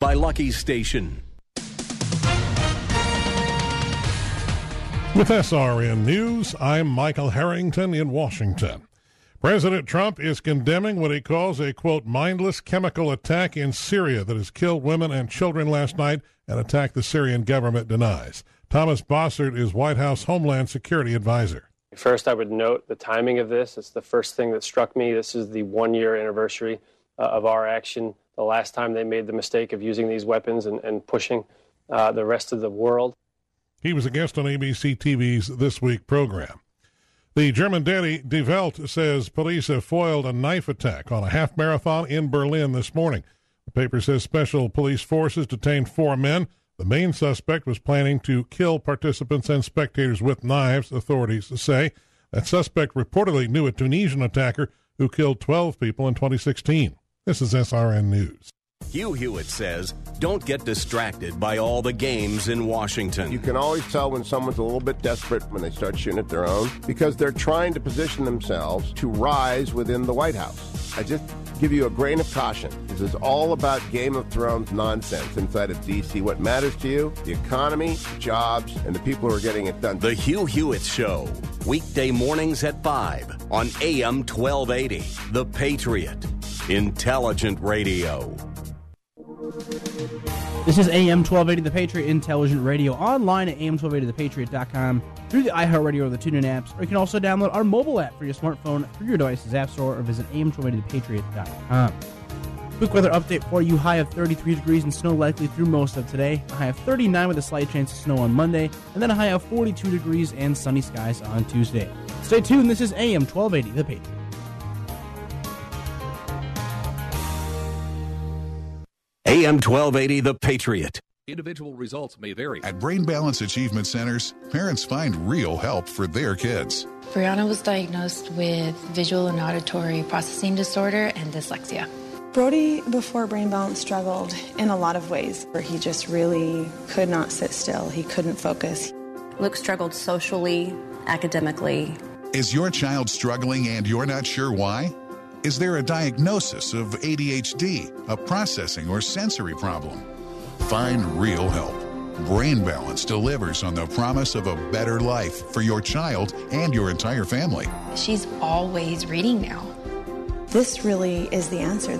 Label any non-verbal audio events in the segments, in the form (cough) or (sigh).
By Lucky Station. With SRN News, I'm Michael Harrington in Washington. President Trump is condemning what he calls a quote mindless chemical attack in Syria that has killed women and children last night, an attack the Syrian government denies. Thomas Bossert is White House Homeland Security Advisor. First, I would note the timing of this. It's the first thing that struck me. This is the one year anniversary uh, of our action, the last time they made the mistake of using these weapons and, and pushing uh, the rest of the world. He was a guest on ABC TV's This Week program. The German daily Die Welt says police have foiled a knife attack on a half marathon in Berlin this morning. The paper says special police forces detained four men. The main suspect was planning to kill participants and spectators with knives, authorities say. That suspect reportedly knew a Tunisian attacker who killed 12 people in 2016. This is SRN News. Hugh Hewitt says, don't get distracted by all the games in Washington. You can always tell when someone's a little bit desperate when they start shooting at their own because they're trying to position themselves to rise within the White House. I just give you a grain of caution. This is all about Game of Thrones nonsense inside of D.C. What matters to you? The economy, jobs, and the people who are getting it done. The Hugh Hewitt Show, weekday mornings at 5 on AM 1280. The Patriot. Intelligent Radio. This is AM 1280 The Patriot Intelligent Radio online at AM1280ThePatriot.com through the iHeartRadio or the TuneIn apps, or you can also download our mobile app for your smartphone through your device's app store or visit AM1280ThePatriot.com. Quick weather update for you. High of 33 degrees and snow likely through most of today. A high of 39 with a slight chance of snow on Monday, and then a high of 42 degrees and sunny skies on Tuesday. Stay tuned. This is AM 1280 The Patriot. AM 1280 The Patriot. Individual results may vary. At Brain Balance Achievement Centers, parents find real help for their kids. Brianna was diagnosed with visual and auditory processing disorder and dyslexia. Brody, before Brain Balance, struggled in a lot of ways where he just really could not sit still. He couldn't focus. Luke struggled socially, academically. Is your child struggling and you're not sure why? Is there a diagnosis of ADHD, a processing or sensory problem? Find real help. Brain Balance delivers on the promise of a better life for your child and your entire family. She's always reading now. This really is the answer.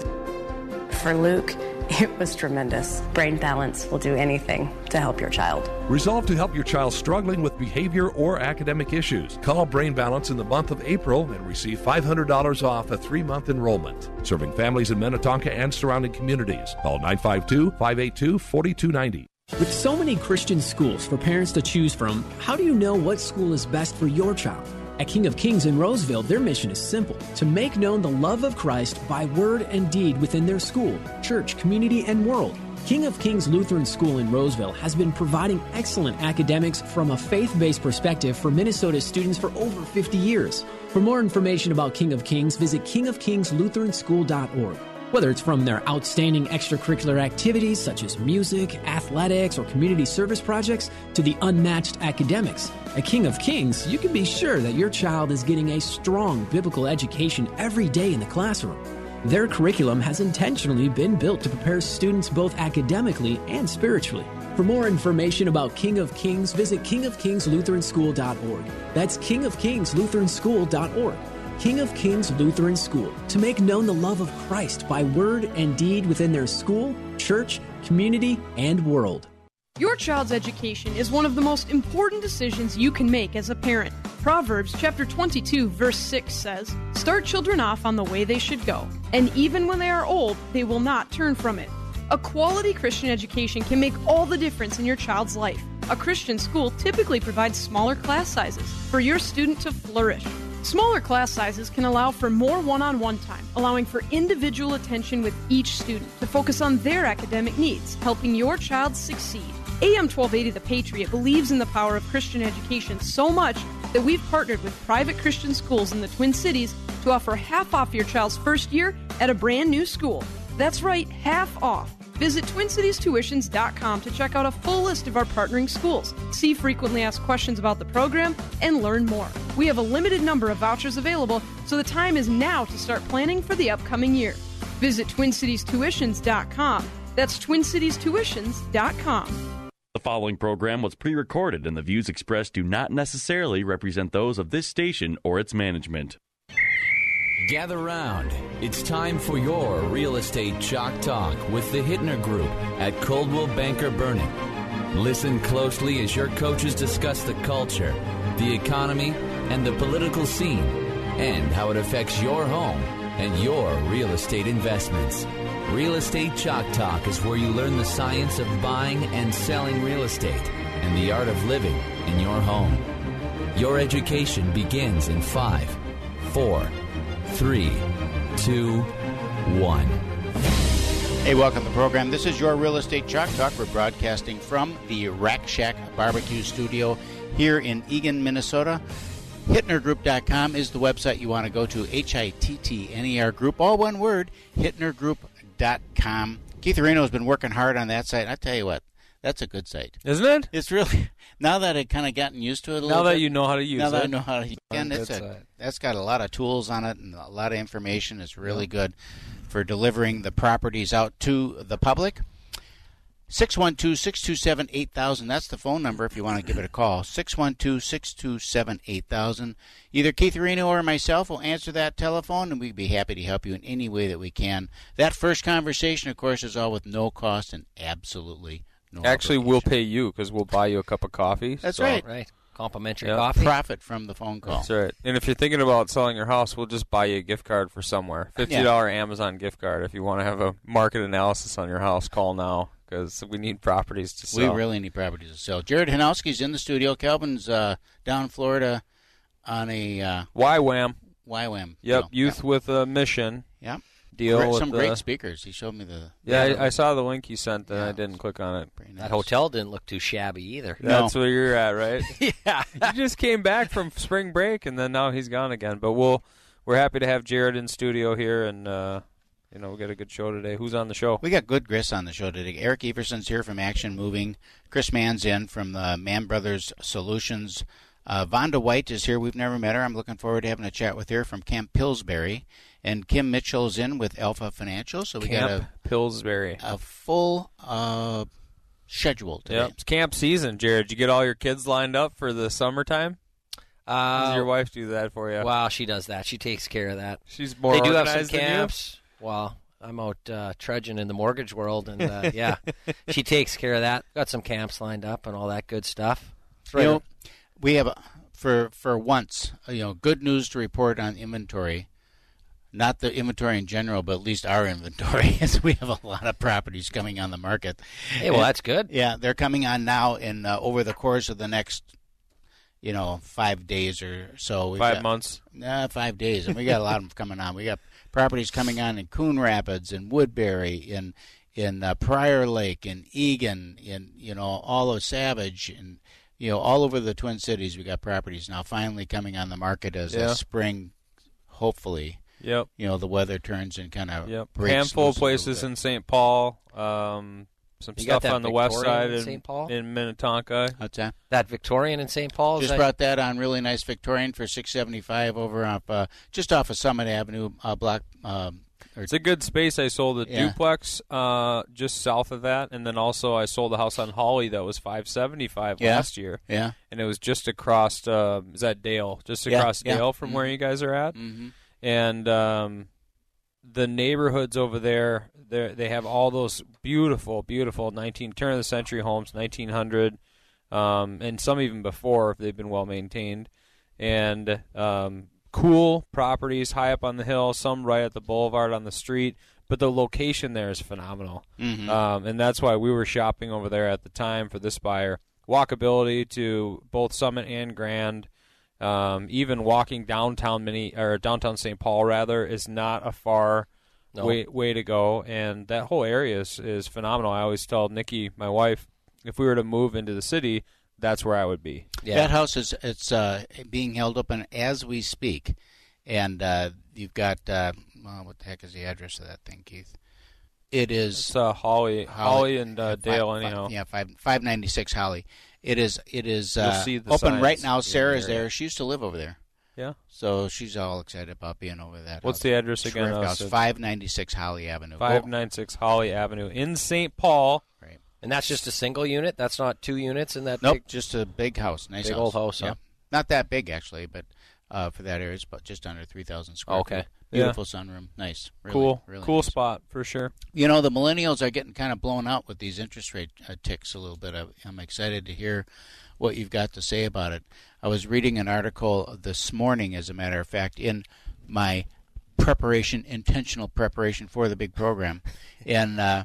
For Luke, (laughs) it was tremendous. Brain Balance will do anything to help your child. Resolve to help your child struggling with behavior or academic issues. Call Brain Balance in the month of April and receive $500 off a three month enrollment. Serving families in Minnetonka and surrounding communities. Call 952 582 4290. With so many Christian schools for parents to choose from, how do you know what school is best for your child? At King of Kings in Roseville, their mission is simple to make known the love of Christ by word and deed within their school, church, community, and world. King of Kings Lutheran School in Roseville has been providing excellent academics from a faith based perspective for Minnesota students for over 50 years. For more information about King of Kings, visit kingofkingslutheranschool.org. Whether it's from their outstanding extracurricular activities such as music, athletics, or community service projects to the unmatched academics, at King of Kings, you can be sure that your child is getting a strong biblical education every day in the classroom. Their curriculum has intentionally been built to prepare students both academically and spiritually. For more information about King of Kings, visit kingofkingslutheranschool.org. That's kingofkingslutheranschool.org. King of Kings Lutheran School to make known the love of Christ by word and deed within their school, church, community, and world. Your child's education is one of the most important decisions you can make as a parent. Proverbs chapter 22 verse 6 says, "Start children off on the way they should go, and even when they are old, they will not turn from it." A quality Christian education can make all the difference in your child's life. A Christian school typically provides smaller class sizes for your student to flourish. Smaller class sizes can allow for more one on one time, allowing for individual attention with each student to focus on their academic needs, helping your child succeed. AM 1280 The Patriot believes in the power of Christian education so much that we've partnered with private Christian schools in the Twin Cities to offer half off your child's first year at a brand new school. That's right, half off. Visit TwinCitiesTuitions.com to check out a full list of our partnering schools, see frequently asked questions about the program, and learn more. We have a limited number of vouchers available, so the time is now to start planning for the upcoming year. Visit TwinCitiesTuitions.com. That's TwinCitiesTuitions.com. The following program was pre recorded, and the views expressed do not necessarily represent those of this station or its management. Gather round. It's time for your real estate chalk talk with the Hittner Group at Coldwell Banker Burnett. Listen closely as your coaches discuss the culture, the economy, and the political scene, and how it affects your home and your real estate investments. Real Estate Chalk Talk is where you learn the science of buying and selling real estate and the art of living in your home. Your education begins in five, four, three, two, one. Hey, welcome to the program. This is your Real Estate Chalk Talk. We're broadcasting from the Rack Shack Barbecue Studio here in Eagan, Minnesota. HittnerGroup.com is the website you want to go to. H I T T N E R Group, all one word. HittnerGroup.com. Keith Areno has been working hard on that site. I tell you what, that's a good site, isn't it? It's really (laughs) now that I've kind of gotten used to it. A now that bit, you know how to use now it. that I know how to use it, it's a, that's got a lot of tools on it and a lot of information. It's really good for delivering the properties out to the public. 612-627-8000. That's the phone number if you want to give it a call. (clears throat) 612-627-8000. Either Keith Areno or myself will answer that telephone, and we'd be happy to help you in any way that we can. That first conversation, of course, is all with no cost and absolutely no Actually, we'll pay you because we'll buy you a cup of coffee. That's so- right. Right. Complimentary Yeah. coffee. Profit from the phone call. That's right. And if you're thinking about selling your house, we'll just buy you a gift card for somewhere. Fifty dollar Amazon gift card. If you want to have a market analysis on your house, call now because we need properties to sell. We really need properties to sell. Jared Hanowski's in the studio. Calvin's uh, down in Florida on a uh, YWAM. YWAM. Yep, deal. youth with a mission. Yep. Deal Great- with some the- great speakers. He showed me the. Yeah, the- I, I saw the link you sent, and I didn't click on it. That hotel didn't look too shabby either. That's where you're at, right? (laughs) yeah. you just came back from spring break, and then now he's gone again. But we'll we're happy to have Jared in studio here, and uh, you know we got a good show today. Who's on the show? We got good Chris on the show today. Eric Everson's here from Action Moving. Chris Mann's in from the Mann Brothers Solutions. Uh, Vonda White is here. We've never met her. I'm looking forward to having a chat with her from Camp Pillsbury. And Kim Mitchell's in with Alpha Financial. So we got a, Pillsbury. a full uh, schedule today. Yep, it's camp season, Jared. Did you get all your kids lined up for the summertime? Uh, Does your wife do that for you? Wow, she does that. She takes care of that. She's more They do have some organized than you? camps. Well, I'm out uh, trudging in the mortgage world, and uh, (laughs) yeah, she takes care of that. Got some camps lined up and all that good stuff. It's You know, we have a, for for once, uh, you know, good news to report on inventory. Not the inventory in general, but at least our inventory, (laughs) is we have a lot of properties coming on the market. Hey, well, that's good. Yeah, they're coming on now, and uh, over the course of the next, you know, five days or so. we've Five got- months. Uh, five days, and we got a lot of them coming on. We got properties coming on in Coon Rapids, in Woodbury, in in uh, Prior Lake, in Eagan, in you know all of Savage, and you know all over the Twin Cities. We got properties now finally coming on the market as Yeah. the spring, hopefully. Yep. You know the weather turns and kind of Yep. breaks Handful of places in St. Paul. Um, some You stuff that on the west side in in St. Paul? in Minnetonka. What's that? That Victorian in St. Paul. Just that- brought that on really nice Victorian for six seventy five over off uh, just off of Summit Avenue uh, block. Um, or It's a good space. I sold a Yeah. duplex uh, just south of that, and then also I sold a house on Holly that was five seventy five Yeah. last year. Yeah. and it was just across. Uh, is that Dale? Just across yeah. Dale from where Mhm. you guys are at, Mhm. And um, the neighborhoods over there. They they have all those beautiful, beautiful nineteen turn of the century homes, nineteen hundred, um, and some even before if they've been well maintained, and um, cool properties high up on the hill, some right at the boulevard on the street. But the location there is phenomenal, Mhm. um, and that's why we were shopping over there at the time for this buyer. Walkability to both Summit and Grand, Um, even walking downtown mini or downtown St. Paul rather is not a far No. way way to go, and that whole area is is phenomenal. I always tell Nikki, my wife, if we were to move into the city, that's where I would be. Yeah. That house is it's uh, being held open as we speak, and uh, you've got uh, well, what the heck is the address of that thing, Keith? It is It's uh, Holly, Holly, and uh, five- Dale. five- anyhow, yeah, five five ninety six Holly. It is it is uh, see the open right now. in the Sarah's there. She used to live over there. Yeah. So she's all excited about being over that. What's house. the address again? Terrific house, five ninety six Holly Avenue. five nine six Holly Avenue in St. Paul. Right. And that's just a single unit. That's not two units in that. Nope, big, just a big house, nice big house. old house. Yeah. Huh? Not that big actually, but uh, for that area, it's about just under three thousand square. Okay. feet. Yeah. Beautiful sunroom, nice, really, cool, really cool nice. spot for sure. You know, the millennials are getting kind of blown out with these interest rate uh, ticks a little bit. I, I'm excited to hear what you've got to say about it. I was reading an article this morning, as a matter of fact, in my preparation, intentional preparation for the big program, and uh,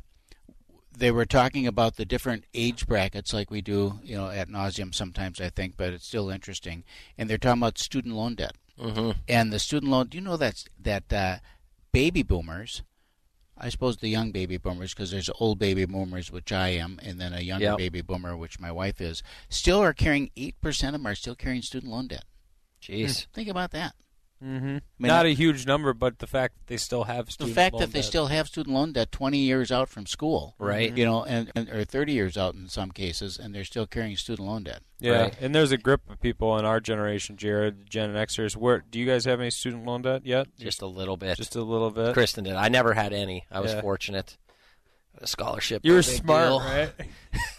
they were talking about the different age brackets, like we do, you know, at nauseum sometimes. I think, but it's still interesting. And they're talking about student loan debt, mm-hmm. and the student loan. Do you know that that uh, baby boomers? I suppose the young baby boomers, because there's old baby boomers, which I am, and then a younger Yep. baby boomer, which my wife is, still are carrying eight percent of them are still carrying student loan debt. Jeez. Think about that. Mm-hmm. mean, Not a huge number, but the fact that they still have The student fact loan that they debt. still have student loan debt 20 years out from school, Right. You know, and, and or 30 years out in some cases, and they're still carrying student loan debt. Yeah, Right. and there's a grip of people in our generation, Jared, the Gen Xers. Where do you guys have any student loan debt yet? Just a little bit. Just a little bit. Kristen did. I never had any. I was Yeah. fortunate. A scholarship. You no were smart, deal.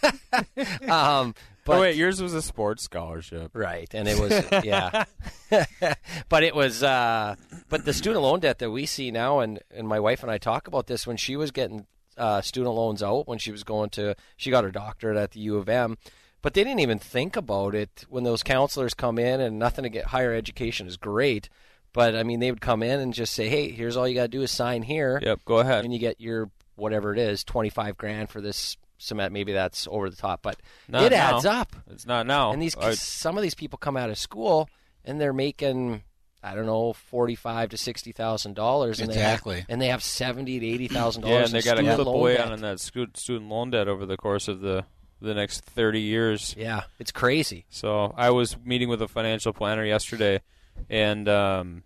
right? (laughs) um, but oh wait, yours was a sports scholarship, right? And it was yeah, (laughs) but it was uh, but the student loan debt that we see now, and and my wife and I talk about this when she was getting uh, student loans out when she was going to she got her doctorate at the U of M. But they didn't even think about it when those counselors come in, and nothing to get higher education is great. But I mean, they would come in and just say, "Hey, here's all you got to do is sign here." Yep, go ahead. and you get your whatever it is, twenty five grand for this cement. Maybe that's over the top, but Not it now. adds up. It's not now. And these I- some of these people come out of school and they're making I don't know forty five to sixty thousand dollars. Exactly. and they have seventy to eighty thousand yeah, dollars. and they got to student clip loan away debt. on that student loan debt over the course of the the next thirty years. Yeah, it's crazy. So I was meeting with a financial planner yesterday, and um,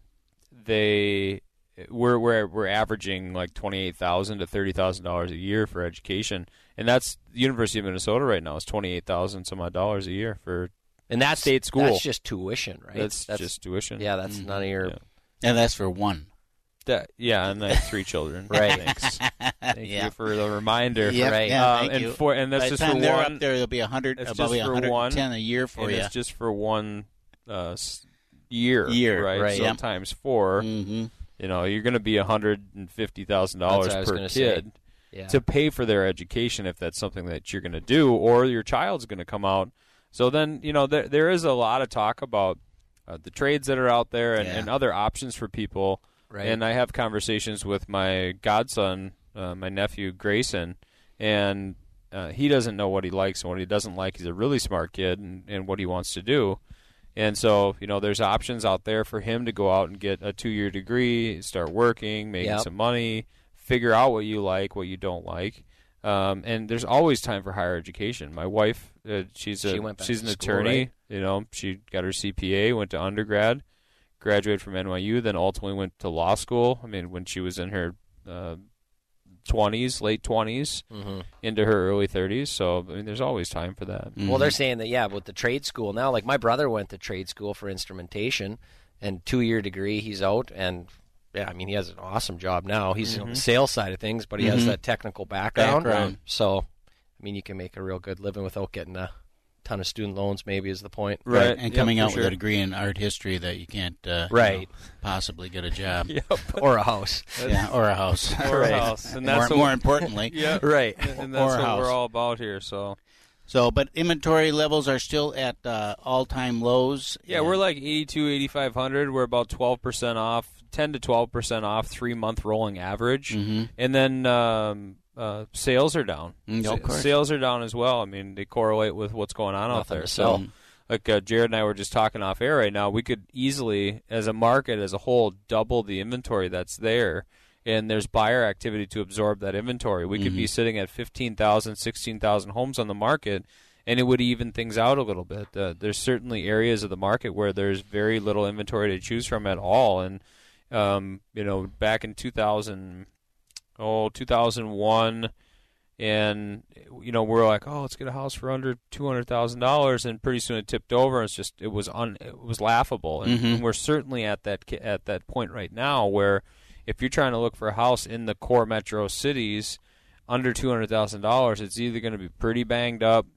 they we're we're we're averaging like twenty eight thousand to thirty thousand dollars a year for education, and that's the University of Minnesota right now is twenty eight thousand some odd dollars a year for And that's state school. That's just tuition, right? That's, just tuition. Yeah, that's none of your. Yeah. And that's for one. That, yeah, and I have three children. (laughs) Right. Thanks. Thank (laughs) Yeah. you for the reminder. Yep, Right. yeah, Um, and you. for and that's By just time for one. up there, there'll be a hundred, It's just for one 110 a year for and you. it's just for one uh, year. Year, right? right, So yep. times 4 Mm-hmm. You know, you're going to be hundred and fifty thousand That's dollars what I was per gonna say. Yeah. to pay for their education if that's something that you're going to do, or your child's going to come out. So then, you know, there there is a lot of talk about uh, the trades that are out there and, Yeah. and other options for people. Right. And I have conversations with my godson, uh, my nephew Grayson, and uh, he doesn't know what he likes and what he doesn't like. He's a really smart kid and, and what he wants to do. And so, you know, there's options out there for him to go out and get a two year degree, start working, making Yep. some money, figure out what you like, what you don't like. Um, and there's always time for higher education. My wife, uh, she's a She went she's an school, attorney. right? You know, she got her CPA, went to undergrad, graduated from NYU, then ultimately went to law school. I mean, when she was in her uh, twenties, late 20s Mhm. into her early thirties. So I mean, there's always time for that. Well, they're saying that yeah, with the trade school now. Like my brother went to trade school for instrumentation, and two year degree. He's out, and yeah, I mean he has an awesome job now. He's on the sales side of things, but he has Mhm. that technical background. Background. So, I mean, you can make a real good living without getting a ton of student loans. Maybe is the point. Right. And Yep, coming for out with a degree in art history that you can't uh, you Right. know, possibly get a job. (laughs) or a house. Yeah, or a house. (laughs) Or Right. a house. And that's what- more (laughs) importantly. yeah, Right. And, and Or that's a what house. we're all about here. So So, but inventory levels are still at uh, all-time lows. yeah, we're like 82, 8500. We're about 12% off, 10 to 12% off, three month rolling average. Mhm. And then um, uh, sales are down. Mm, course. Sales are down as well. I mean, they correlate with what's going on out there. So like uh, Jared and I were just talking off air right now, we could easily, as a market as a whole, double the inventory that's there. And there's buyer activity to absorb that inventory. We could be Mhm. sitting at 15,000, 16,000 homes on the market, and it would even things out a little bit. Uh, there's certainly areas of the market where there's very little inventory to choose from at all. And, um, you know, back in 2000, oh, 2001, and you know we're like, oh, let's get a house for under two hundred thousand dollars, and pretty soon it tipped over. It's just it was un it was laughable, and, Mhm. and we're certainly at that at that point right now where if you're trying to look for a house in the core metro cities under two hundred thousand dollars, it's either going to be pretty banged up,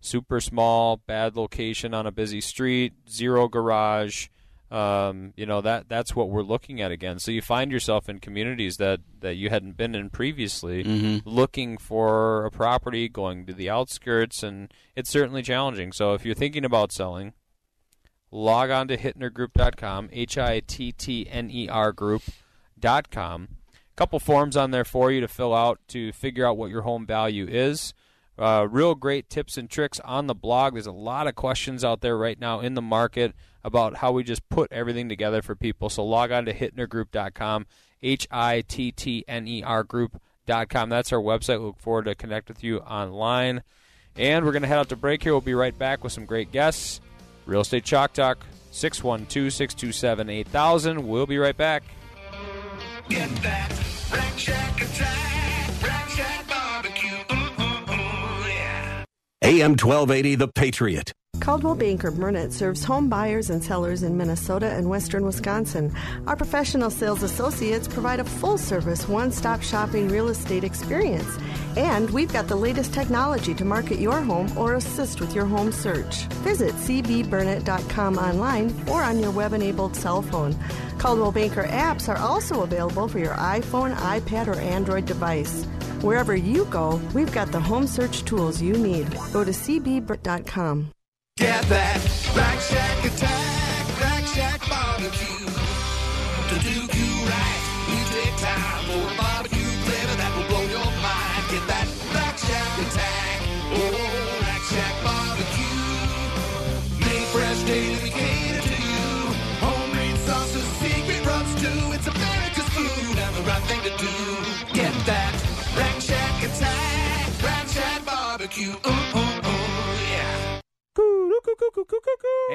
super small, bad location on a busy street, zero garage. Um, you know that that's what we're looking at again. So you find yourself in communities that, that you hadn't been in previously, Mhm. looking for a property, going to the outskirts, and it's certainly challenging. So if you're thinking about selling, log on to hittnergroup.com, H I T T N E R group.com. A couple forms on there for you to fill out to figure out what your home value is. Uh, real great tips and tricks on the blog. There's a lot of questions out there right now in the market about how we just put everything together for people. So log on to hittnergroup.com, H I T T N E R group.com. That's our website. We look forward to connect with you online. And we're going to head out to break here. We'll be right back with some great guests. Real Estate Chalk Talk, 612 627 8000. We'll be right back. Get that Rack Shack attack, Rack Shack barbecue. Ooh, ooh, ooh, yeah. AM 1280, The Patriot. Coldwell Banker Burnett serves home buyers and sellers in Minnesota and western Wisconsin. Our professional sales associates provide a full service, one stop shopping real estate experience. And we've got the latest technology to market your home or assist with your home search. Visit cbburnett.com online or on your web enabled cell phone. Coldwell Banker apps are also available for your iPhone, iPad, or Android device. Wherever you go, we've got the home search tools you need. Go to cbburnett.com. Get that Rack Shack attack, Rack Shack barbecue. To do you right, we take time for a barbecue flavor that will blow your mind. Get that Rack Shack attack, oh Rack Shack barbecue. Made fresh daily, we cater to you. Homemade sauces, secret rubs too. It's America's food and the right thing to do. Get that Rack Shack attack, Rack Shack barbecue. Ooh,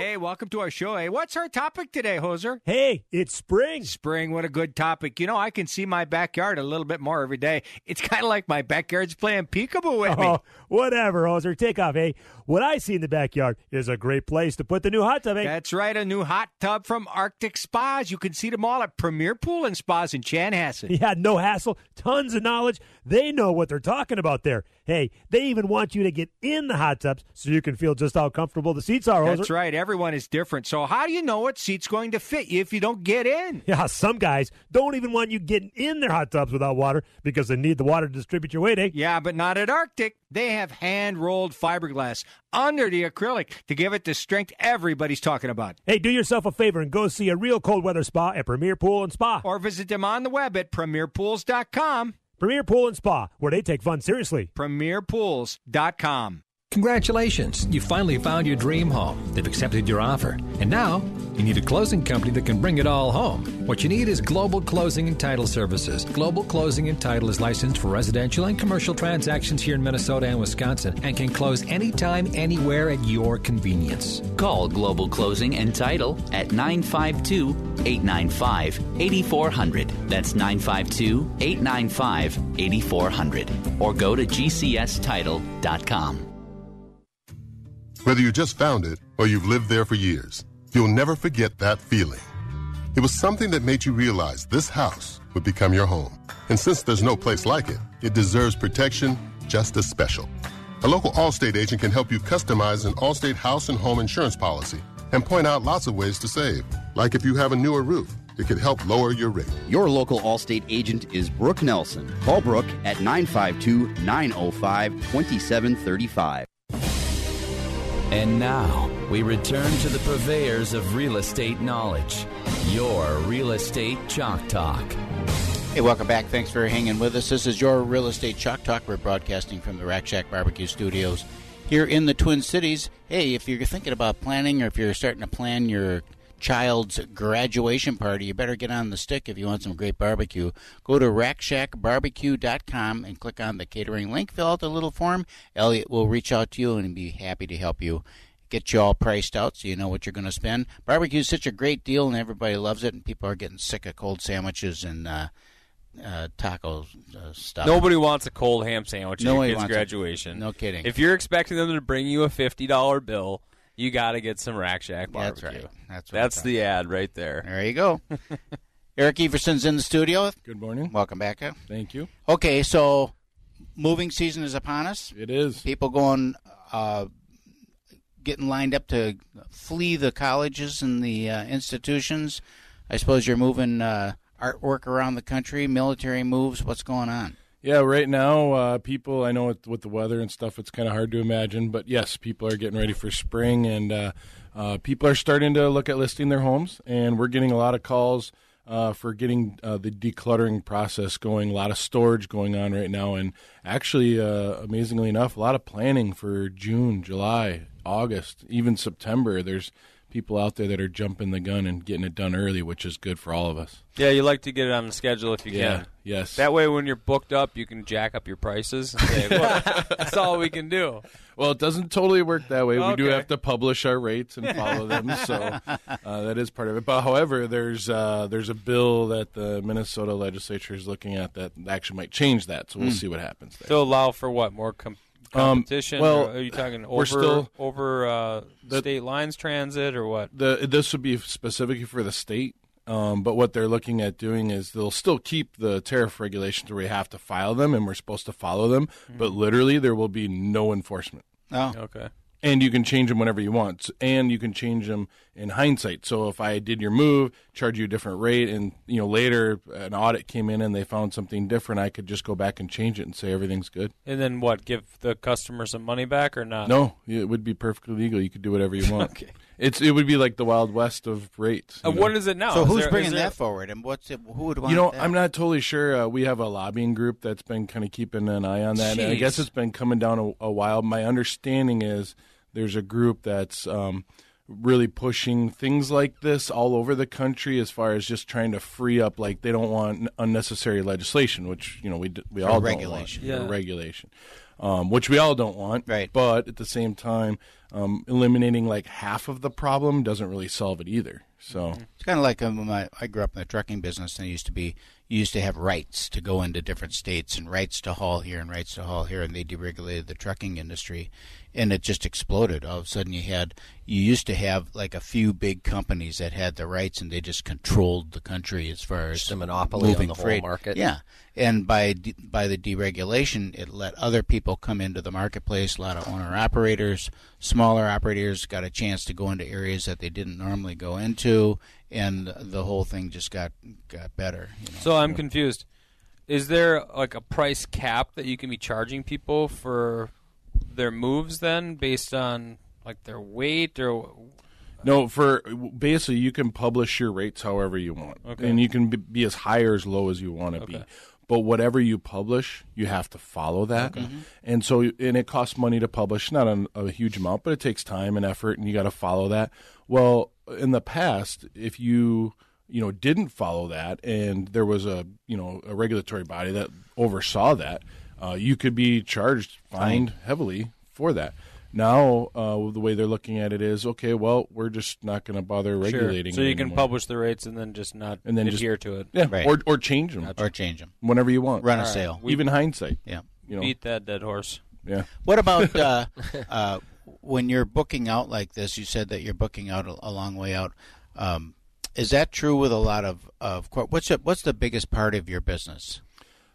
Hey, welcome to our show. Hey, what's our topic today, Hoser? Hey, it's spring. Spring, what a good topic. You know, I can see my backyard a little bit more every day. It's (laughs) kind of like my backyard's playing peekaboo with me. Oh, whatever, Hoser. Take off. Hey, what I see in the backyard is a great place to put the new hot tub. Hey. That's right, a new hot tub from Arctic Spas. You can see them all at Premier Pool and Spas in Chanhassen. (laughs) Yeah, no hassle, tons of knowledge. They know what they're talking about there. Hey, they even want you to get in the hot tubs so you can feel just how comfortable the seats are. Hoser. That's right. Everyone is different. So how do you know what seat's going to fit you if you don't get in? (laughs) Yeah, some guys don't even want you getting in their hot tubs without water because they need the water to distribute your weight, eh? Yeah, but not at Arctic. They have hand rolled fiberglass under the acrylic to give it the strength everybody's talking about. Hey, do yourself a favor and go see a real cold weather spa at Premier Pool and Spa. Or visit them on the web at premierpools.com. Premier Pool and Spa, where they take fun seriously. Premierpools.com. Congratulations, you finally found your dream home. They've accepted your offer. And now, you need a closing company that can bring it all home. What you need is Global Closing and Title Services. Global Closing and Title is licensed for residential and commercial transactions here in Minnesota and Wisconsin and can close anytime, anywhere at your convenience. Call Global Closing and Title at 952 895 8400. That's 952 895 8400. Or go to gcstitle.com. Whether you just found it or you've lived there for years, you'll never forget that feeling. It was something that made you realize this house would become your home. And since there's no place like it, it deserves protection just as special. A local Allstate agent can help you customize an Allstate house and home insurance policy and point out lots of ways to save. Like if you have a newer roof, it could help lower your rate. Your local Allstate agent is Brooke Nelson. Call Brooke at 952 905 2735. And now we return to the purveyors of real estate knowledge. Your Real Estate Chalk Talk. Hey, welcome back. Thanks for hanging with us. This is your Real Estate Chalk Talk. We're broadcasting from the Rack Shack Barbecue Studios here in the Twin Cities. Hey, if you're thinking about planning or if you're starting to plan your child's graduation party, you better get on the stick if you want some great barbecue. Go to rackshackbarbecue.com and click on the catering link. Fill out the little form. Elliot will reach out to you and be happy to help you get you all priced out so you know what you're going to spend. Barbecue is such a great deal and everybody loves it, and people are getting sick of cold sandwiches and uh, uh, taco uh, stuff. Nobody wants a cold ham sandwich at your kid's it. graduation. No kidding. If you're expecting them to bring you a fifty dollar bill, you got to get some Rack Shack That's barbecue. right. That's That's I'm the ad right there. There you go. (laughs) Eric Everson's in the studio. Good morning. Welcome back. Thank you. Okay, so moving season is upon us. It is. People going, uh, getting lined up to flee the colleges and the uh, institutions. I suppose you're moving uh, artwork around the country, military moves. What's going on? Yeah, right now, uh, people, I know with, with the weather and stuff, it's kind of hard to imagine, but yes, people are getting ready for spring, and uh, uh, people are starting to look at listing their homes, and we're getting a lot of calls uh, for getting uh, the decluttering process going, a lot of storage going on right now, and actually, uh, amazingly enough, a lot of planning for June, July, August, even September. There's people out there that are jumping the gun and getting it done early, which is good for all of us. Yeah, you like to get it on the schedule if you Yeah, can. yes. That way, when you're booked up, you can jack up your prices. And say, well, (laughs) that's all we can do. Well, it doesn't totally work that way. We do have to publish our rates and follow them, so (laughs) uh, that is part of it. But however, there's uh, there's a bill that the Minnesota legislature is looking at that actually might change that. So we'll Hmm. see what happens there. To allow for what more com- Um, competition? well, are you talking over still- over uh, The- state lines transit or what? The this would be specifically for the state. Um, but what they're looking at doing is they'll still keep the tariff regulations where we have to file them and we're supposed to follow them, but literally there will be no enforcement. Oh, okay. And you can change them whenever you want and you can change them in hindsight so if i did your move charge you a different rate and you know later an audit came in and they found something different i could just go back and change it and say everything's good And then what? Give the customer some money back or not? no it would be perfectly legal you could do whatever you (laughs) want okay. It's it would be like the wild west of rates Uh, what is it now? So Is who's there- bringing there- that forward, and what's it? Who would want you know, that? I'm not totally sure. Uh, we have a lobbying group that's been kind of keeping an eye on that. And I guess it's been coming down a, a while. My understanding is there's a group that's um, really pushing things like this all over the country, as far as just trying to free up. Like they don't want unnecessary legislation, which you know we we Or all regulation. don't want. Or Yeah. regulation. Um, which we all don't want, right? But at the same time, um, eliminating like half of the problem doesn't really solve it either. So It's kind of like um, I, I grew up in the trucking business, and it used to be you used to have rights to go into different states and rights to haul here and rights to haul here, and they deregulated the trucking industry, and it just exploded. All of a sudden, you had you used to have like a few big companies that had the rights, and they just controlled the country as far as Just a monopoly on moving the whole market. Yeah, and by de- by the deregulation, it let other people come into the marketplace. A lot of owner operators, smaller operators, got a chance to go into areas that they didn't normally go into, and the whole thing just got got better. You know? So I'm confused. Is there like a price cap that you can be charging people for their moves then, based on like their weight or? No, for basically you can publish your rates however you want, Okay. and you can be, be as high or as low as you want to be. But whatever you publish, you have to follow that, Okay. Mhm. and so and it costs money to publish, not a, a huge amount, but it takes time and effort, and you got to follow that. Well, in the past, if you you know didn't follow that, and there was a you know a regulatory body that oversaw that, uh, you could be charged, fined heavily for that. Now, uh, the way they're looking at it is, okay, well, we're just not going to bother regulating. Sure. So it you can anymore. publish the rates and then just not and then just- adhere to it. yeah, or or change them, Or change them whenever you want. Run a All right. sale. We- even hindsight. Yeah. you know, Beat that dead horse. Yeah. What about uh, (laughs) uh, when you're booking out like this? You said that you're booking out a, a long way out. Um, is that true with a lot of of cor- what's the, what's the biggest part of your business?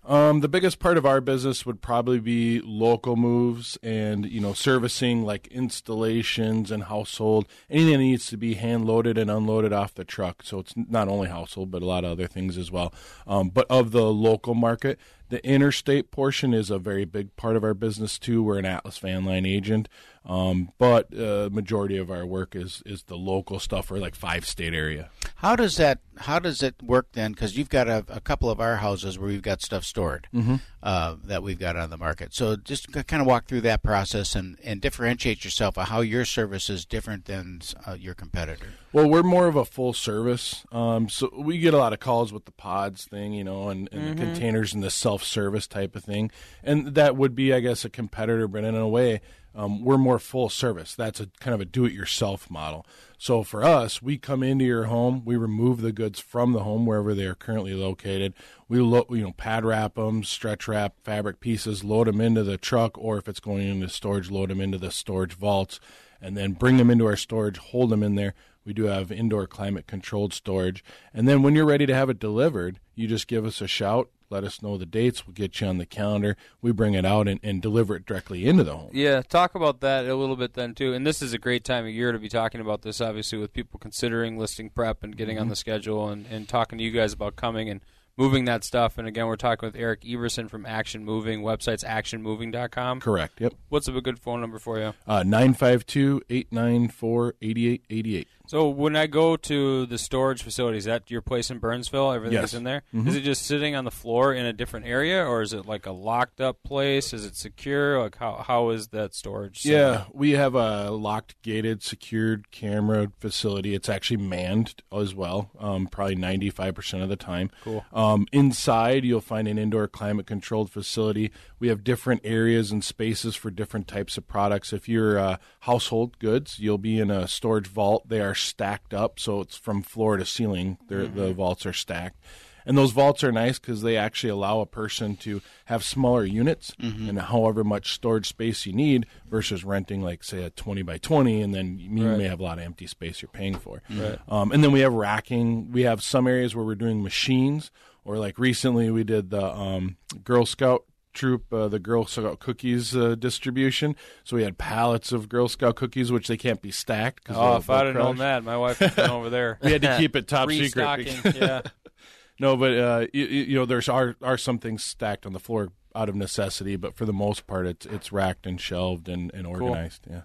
Um, the biggest part of our business would probably be local moves and you know servicing like installations and household anything that needs to be hand loaded and unloaded off the truck. So it's not only household but a lot of other things as well. Um, but of the local market, The interstate portion is a very big part of our business too. We're an Atlas Van Line agent, um, but uh, majority of our work is is the local stuff or like five state area. How does that? How does it work then? Because you've got a, a couple of our houses where we've got stuff stored Mhm. uh, that we've got on the market. So just kind of walk through that process and, and differentiate yourself on how your service is different than uh, your competitor. Well, we're more of a full service, um, so we get a lot of calls with the pods thing, you know, and, and Mhm. the containers and the self service type of thing, and that would be, I guess, a competitor, but in a way, um, we're more full service. That's a kind of a do it yourself model. So for us, we come into your home, we remove the goods from the home wherever they are currently located. We lo- you know pad wrap them, stretch wrap fabric pieces, load them into the truck, or if it's going into storage, load them into the storage vaults, and then bring them into our storage, hold them in there. We do have indoor climate controlled storage, and then when you're ready to have it delivered, you just give us a shout. Let us know the dates. We'll get you on the calendar. We bring it out and, and deliver it directly into the home. Yeah, talk about that a little bit then too. And this is a great time of year to be talking about this, obviously, with people considering listing prep and getting on Mhm. the schedule and, and talking to you guys about coming and moving that stuff. And again, we're talking with Eric Everson from Action Moving. Website's actionmoving.com. Correct. Yep. What's a good phone number for you? Uh, 952 894 8888. So when I go to the storage facility, is that your place in Burnsville? Everything's Yes. in there. Is Mhm. it just sitting on the floor in a different area, or is it like a locked up place? Is it secure? Like how how is that storage? Yeah, we have a locked, gated, secured camera facility. It's actually manned as well, um, probably 95% of the time. Cool. Um, inside, you'll find an indoor climate controlled facility. We have different areas and spaces for different types of products. If you're uh, household goods, you'll be in a storage vault. They are stacked up, so it's from floor to ceiling. They're, The Mm-hmm. vaults are stacked. And those vaults are nice because they actually allow a person to have smaller units Mm-hmm. and however much storage space you need versus renting, like, say, a 20 by 20, and then you Right. may have a lot of empty space you're paying for. Right. Um, and then we have racking. We have some areas where we're doing machines, or like recently we did the um, Girl Scout troop, uh, the Girl Scout cookies uh, distribution. So we had pallets of Girl Scout cookies, which they can't be stacked. 'cause Oh, if I'd have known that, my wife would've been over there. (laughs) we had to keep it top (laughs) secret. Yeah. (laughs) no, but uh, you, you know, there's are are some things stacked on the floor out of necessity, but for the most part, it's it's racked and shelved and, and Cool. organized. Yeah.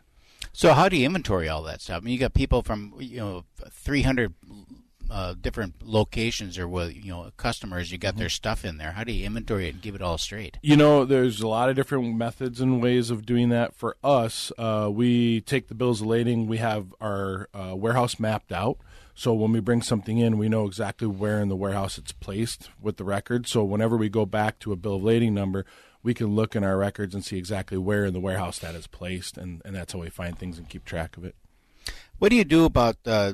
So how do you inventory all that stuff? I mean, you got people from you know 300 uh, different locations or well, you know customers. You got Mm-hmm. their stuff in there. How do you inventory it and keep it all straight? You know, there's a lot of different methods and ways of doing that. For us, uh, we take the bills of lading. We have our uh, warehouse mapped out. So when we bring something in, we know exactly where in the warehouse it's placed with the record. So whenever we go back to a bill of lading number, we can look in our records and see exactly where in the warehouse that is placed, and, and that's how we find things and keep track of it. What do you do about uh,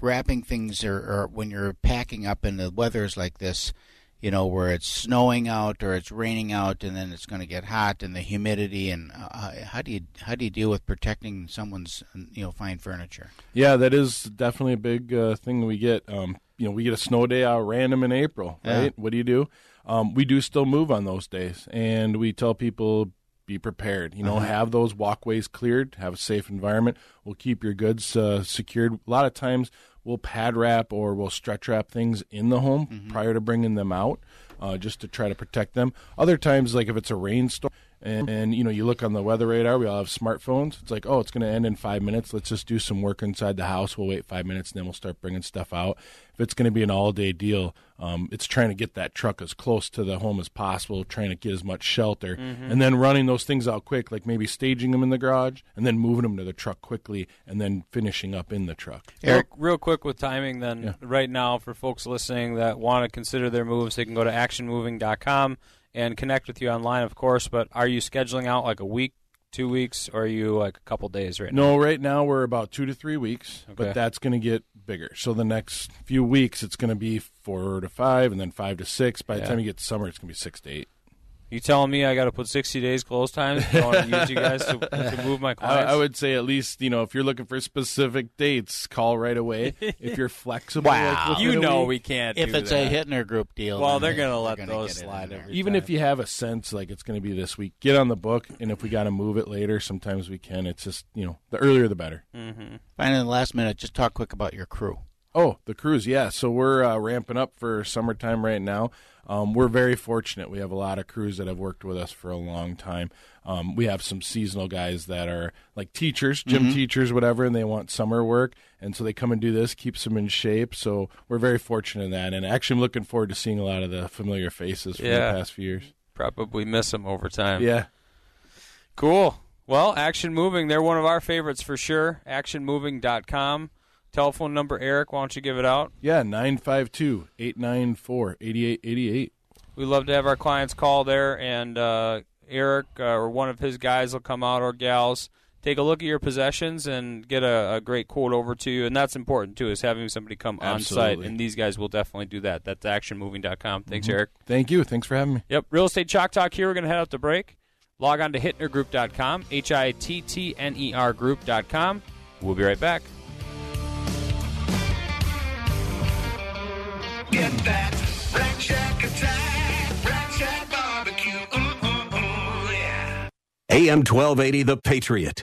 wrapping things or, or when you're packing up and the weather's like this? You know, where it's snowing out or it's raining out, and then it's going to get hot, and the humidity. And uh, how do you how do you deal with protecting someone's you know fine furniture? Yeah, that is definitely a big uh, thing we get. Um, you know, we get a snow day out random in April, Yeah. right? What do you do? Um, we do still move on those days, and we tell people be prepared. You know, Uh-huh. have those walkways cleared, have a safe environment. We'll keep your goods uh, secured. A lot of times, we'll pad wrap or we'll stretch wrap things in the home Mm-hmm. prior to bringing them out, uh, just to try to protect them. Other times, like if it's a rainstorm. And, and you know, you look on the weather radar. We all have smartphones. It's like, oh, it's going to end in five minutes. Let's just do some work inside the house. We'll wait five minutes, and then we'll start bringing stuff out. If it's going to be an all-day deal, um, it's trying to get that truck as close to the home as possible, trying to get as much shelter, Mhm. and then running those things out quick, like maybe staging them in the garage, and then moving them to the truck quickly, and then finishing up in the truck. Real, real quick with timing, then, right now, for folks listening that want to consider their moves, they can go to actionmoving.com and connect with you online, of course. But are you scheduling out like a week, two weeks, or are you like a couple days right now? No, right now we're about two to three weeks, Okay. but that's going to get bigger. So the next few weeks, it's going to be four to five, and then five to six. By the Yeah. time you get to summer, it's going to be six to eight. You telling me I got to put 60 days close times if I want to use you guys to, (laughs) to move my I, clients? I would say at least you know if you're looking for specific dates, call right away. if you're (laughs) flexible, Wow. within You know week- we can't If do it's that. a Hittner Group deal, Well, they're gonna they're let gonna those get it in slide every even time. if you have a sense like it's going to be this week, get on the book. And if we got to move it later, sometimes we can. It's just you know the earlier the better. Mm-hmm. Finally, in the last minute, just talk quick about your crew. Oh, the crews, yeah. So we're uh, ramping up for summertime right now. Um, we're very fortunate. We have a lot of crews that have worked with us for a long time. Um, we have some seasonal guys that are like teachers, gym Mhm. teachers, whatever, and they want summer work, and so they come and do this, keeps them in shape. So we're very fortunate in that, and actually, I'm looking forward to seeing a lot of the familiar faces from Yeah. the past few years. Probably miss them over time. Yeah. Cool. Well, Action Moving, they're one of our favorites for sure. ActionMoving.com. Telephone number, Eric, why don't you give it out? Yeah, 952 894 8888. We love to have our clients call there, and uh, Eric uh, or one of his guys will come out or gals, take a look at your possessions and get a, a great quote over to you. And that's important too, is having somebody come on site. And these guys will definitely do that. That's actionmoving.com. Thanks, Mhm. Eric. Thank you. Thanks for having me. Yep. Real Estate Chalk Talk here. We're going to head out to break. Log on to hittnergroup.com, H I T T N E R group.com. We'll be right back. Get that Rack Shack attack, Rack Shack barbecue. Ooh, ooh, ooh, yeah. AM 1280, The Patriot.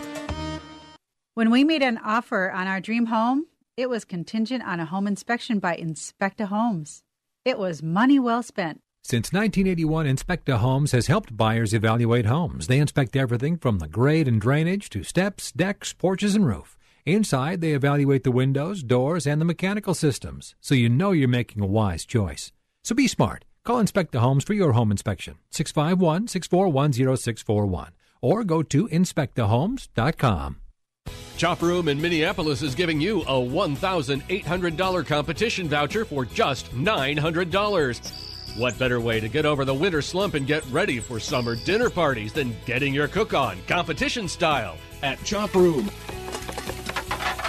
When we made an offer on our dream home, it was contingent on a home inspection by Inspecta Homes. It was money well spent. Since 1981, Inspecta Homes has helped buyers evaluate homes. They inspect everything from the grade and drainage to steps, decks, porches, and roof. Inside, they evaluate the windows, doors, and the mechanical systems, so you know you're making a wise choice. So be smart. Call Inspecta Homes for your home inspection. 651 641 0641 or go to inspectahomes.com. Chop Room in Minneapolis is giving you a $1,800 competition voucher for just $900. What better way to get over the winter slump and get ready for summer dinner parties than getting your cook on competition style at Chop Room?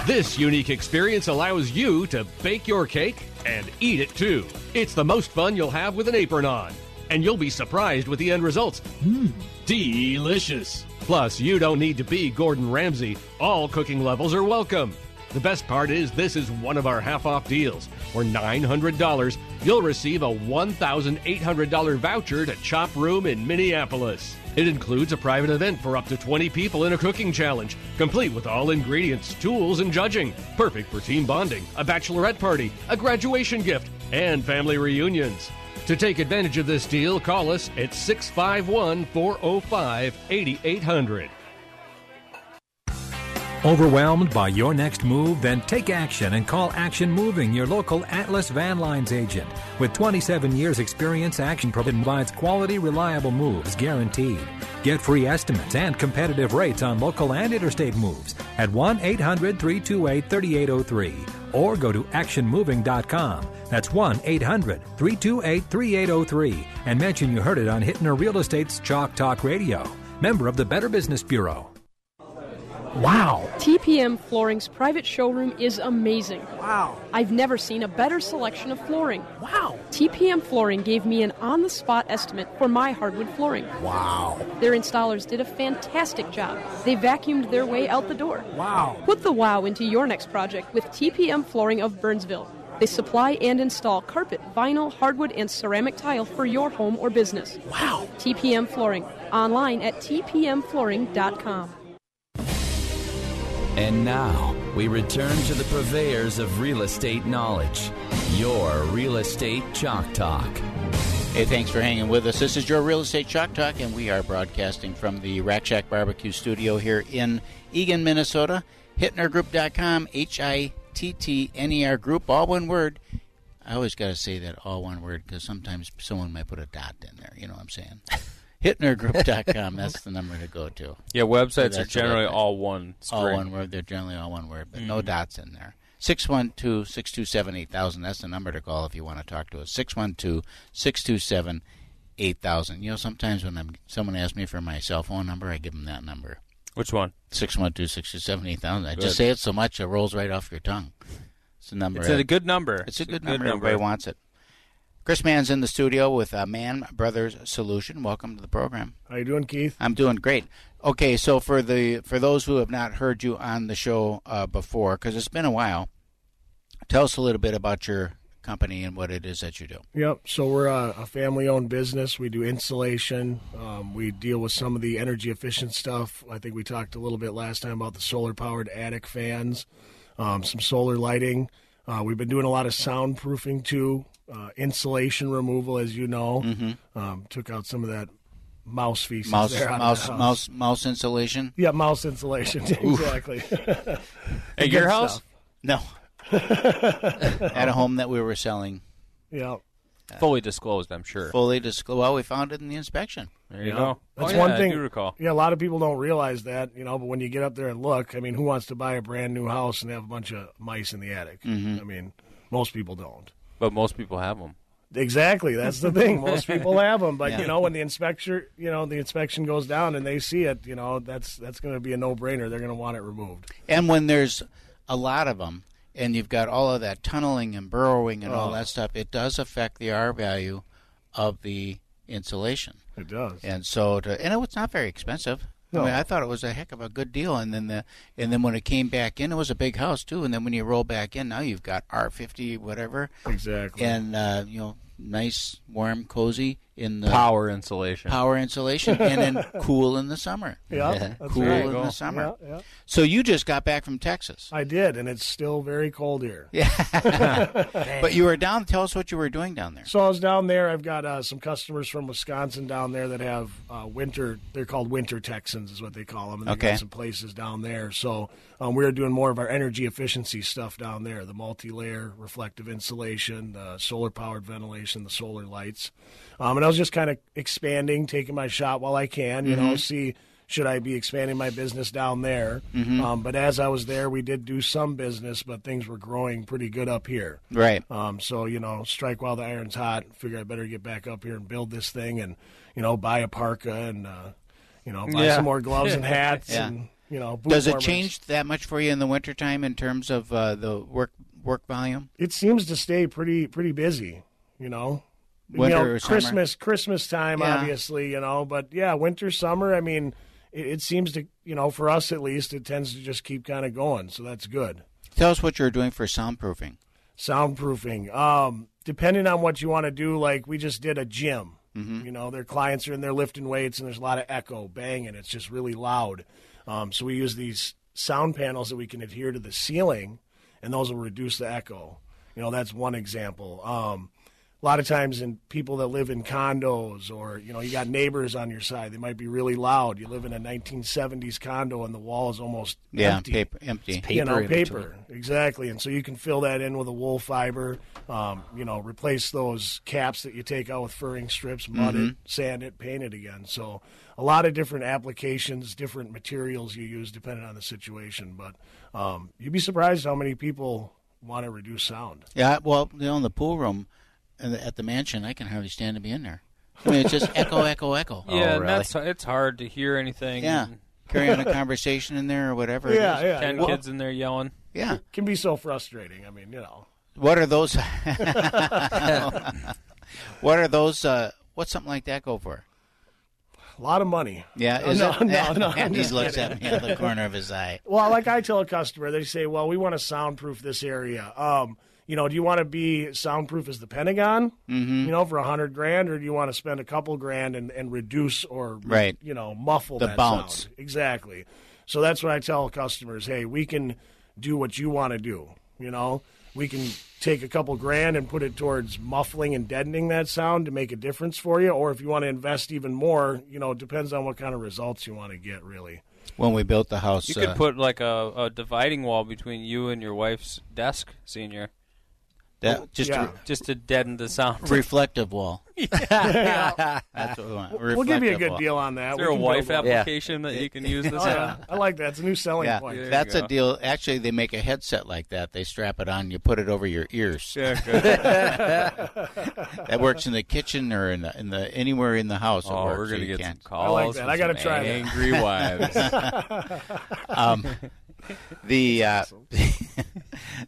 This unique experience allows you to bake your cake and eat it too. It's the most fun you'll have with an apron on, and you'll be surprised with the end results. Mmm, delicious. Plus, you don't need to be Gordon Ramsay. All cooking levels are welcome. The best part is this is one of our half off deals. For $900, you'll receive a $1,800 voucher to Chop Room in Minneapolis. It includes a private event for up to 20 people in a cooking challenge, complete with all ingredients, tools, and judging. Perfect for team bonding, a bachelorette party, a graduation gift, and family reunions. To take advantage of this deal, call us at 651 405 8800. Overwhelmed by your next move? Then take action and call Action Moving, your local Atlas Van Lines agent. With 27 years experience, Action provides quality, reliable moves guaranteed. Get free estimates and competitive rates on local and interstate moves at 1-800-328-3803 or go to actionmoving.com. That's 1-800-328-3803 and mention you heard it on Hittner Real Estate's Chalk Talk Radio. Member of the Better Business Bureau. Wow. TPM Flooring's private showroom is amazing. Wow. I've never seen a better selection of flooring. Wow. TPM Flooring gave me an on the spot estimate for my hardwood flooring. Wow. Their installers did a fantastic job. They vacuumed their way out the door. Wow. Put the wow into your next project with TPM Flooring of Burnsville. They supply and install carpet, vinyl, hardwood, and ceramic tile for your home or business. Wow. TPM Flooring. Online at tpmflooring.com. And now we return to the purveyors of real estate knowledge. Your Real Estate Chalk Talk. Hey, thanks for hanging with us. This is your Real Estate Chalk Talk, and we are broadcasting from the Rack Shack Barbecue Studio here in Eagan, Minnesota. HittnerGroup.com, H I T T N E R Group, all one word. I always got to say that all one word because sometimes someone might put a dot in there. You know what I'm saying? (laughs) HittnerGroup.com, that's the number to go to. Yeah, websites So are generally all one All one word. They're generally all one word, but no Mhm. dots in there. 612 627 8000. That's the number to call if you want to talk to us. 612 627 8000. You know, sometimes when I'm, someone asks me for my cell phone number, I give them that number. Which one? 612 627 8000. I just say it so much it rolls right off your tongue. It's a number. It's a good number. It's a good, It's a good number. number. Everybody wants it. Chris Mann's in the studio with uh, Man Brothers Solution. Welcome to the program. How you doing, Keith? I'm doing great. Okay, so for the for those who have not heard you on the show uh, before, because it's been a while, tell us a little bit about your company and what it is that you do. Yep. So we're a, a family-owned business. We do insulation. Um, we deal with some of the energy-efficient stuff. I think we talked a little bit last time about the solar-powered attic fans, um, some solar lighting. Uh, we've been doing a lot of soundproofing too, uh, insulation removal, as you know. Mhm. Um, took out some of that mouse feces. Mouse there out of the mouse house. mouse mouse insulation. Yeah, mouse insulation. (laughs) Exactly. (laughs) At your house? stuff. No. (laughs) At a home that we were selling. Yeah. Fully disclosed, I'm sure. Fully disclosed. Well, we found it in the inspection. There you Yeah. go. That's Oh, one yeah, thing. I do recall. Yeah, a lot of people don't realize that, you know. But when you get up there and look, I mean, who wants to buy a brand new house and have a bunch of mice in the attic? Mhm. I mean, most people don't. But most people have them. Exactly, that's the thing. Most people have them, but (laughs) Yeah. you know, when the inspection, you know, the inspection goes down and they see it, you know, that's that's going to be a no-brainer. They're going to want it removed. And when there's a lot of them, and you've got all of that tunneling and burrowing and all Oh. that stuff, it does affect the R value of the insulation. It does. And so, to, and it was not very expensive. No. I mean, I thought it was a heck of a good deal. And then the, and then when it came back in, it was a big house too. And then when you roll back in, now you've got R fifty whatever. Exactly. And uh, you know, nice, warm, cozy in the Power insulation. Power insulation, and then (laughs) cool in the summer. Yeah, that's cool right. in Go. the summer. Yeah, yeah. So you just got back from Texas. I did, and it's still very cold here. Yeah. (laughs) (laughs) but you were down. Tell us what you were doing down there. So I was down there. I've got uh, some customers from Wisconsin down there that have uh, winter. They're called winter Texans, is what they call them. And they've Okay. got some places down there. So um, we were doing more of our energy efficiency stuff down there: the multi-layer reflective insulation, the solar-powered ventilation, the solar lights. Um, and I was just kind of expanding, taking my shot while I can. You know, Mhm. see should I be expanding my business down there. Mhm. Um, but as I was there, we did do some business, but things were growing pretty good up here. Right. Um, so you know, strike while the iron's hot. Figure I better get back up here and build this thing, and you know, buy a parka and uh, you know, buy Yeah. some more gloves and (laughs) hats, Yeah. and you know, Does it change that much for you in the wintertime in terms of uh, the work work volume? It seems to stay pretty pretty busy. You know, Winter you know, or summer? Christmas Christmas time, Yeah. obviously. You know, but yeah, winter summer. I mean, it, it seems to you know, for us at least, it tends to just keep kind of going. So that's good. Tell us what you're doing for soundproofing. soundproofing. Um, depending on what you want to do, like we just did a gym. Mhm. You know, their clients are in there lifting weights, and there's a lot of echo, banging. It's just really loud. Um, so we use these sound panels that we can adhere to the ceiling, and those will reduce the echo. You know, that's one example. Um, a lot of times in people that live in condos or you know you got neighbors on your side they might be really loud. You live in a 1970s condo and the wall is almost Yeah, empty. paper- empty. It's you know paper. exactly. And so you can fill that in with a wool fiber um, you know replace those caps that you take out with furring strips mud Mhm. it sand it paint it again. So a lot of different applications different materials you use depending on the situation. But um, you'd be surprised how many people want to reduce sound. Yeah, well, you know, in the pool room in the- at the mansion, I can hardly stand to be in there. I mean, it's just (laughs) echo, echo, echo. Yeah, and that's it's hard to hear anything. Yeah. and- Carry on a (laughs) conversation in there or whatever. Yeah, is. yeah. Ten Well- kids in there yelling. Yeah. It can be so frustrating. I mean, you know. What are those? (laughs) what are those? Uh, what's something like that go for? A lot of money. Yeah, no, is no, it? no, no. I'm And he looks at me out of the corner of his eye. Well, like I tell a customer, they say, "Well, we want to soundproof this area. Um, you know, do you want to be soundproof as the Pentagon? Mhm. You know, for a hundred grand, or do you want to spend a couple grand and, and reduce or Right. You know, muffle The that bounce. sound? Exactly. So that's what I tell customers. Hey, we can do what you want to do. You know, we can take a couple grand and put it towards muffling and deadening that sound to make a difference for you. Or if you want to invest even more, you know, it depends on what kind of results you want to get. Really. When we built the house, You could uh, put like a, a dividing wall between you and your wife's desk, senior. That- just to- just to deaden the sound. (laughs) reflective wall. (laughs) Yeah. That's what we want. We'll give you a good wall. deal on that. Is there We a wife build one. application that you can use this Oh, yeah. I like that. It's a new selling Yeah, point. that's a deal. Actually, they make a headset like that. They strap it on. You put it over your ears. Yeah, good. (laughs) that works in the kitchen or in the in the anywhere in the house. it Oh, we're gonna you get can't. some calls I like that. I gotta some try that. angry wives. um, (laughs) the uh,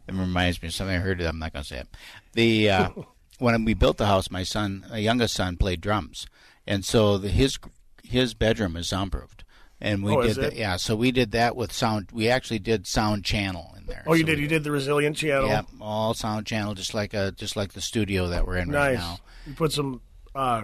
never (laughs) reminds me of something I heard. I'm not going to say it. The uh, (laughs) when we built the house, my son, my youngest son, played drums, and so the, his his bedroom is soundproofed. And we Oh, did that. Yeah, so we did that with sound. We actually did sound channel in there. Oh, you So did. You did the resilient channel. Yeah, all sound channel, just like a just like the studio that we're in right now. You put some uh,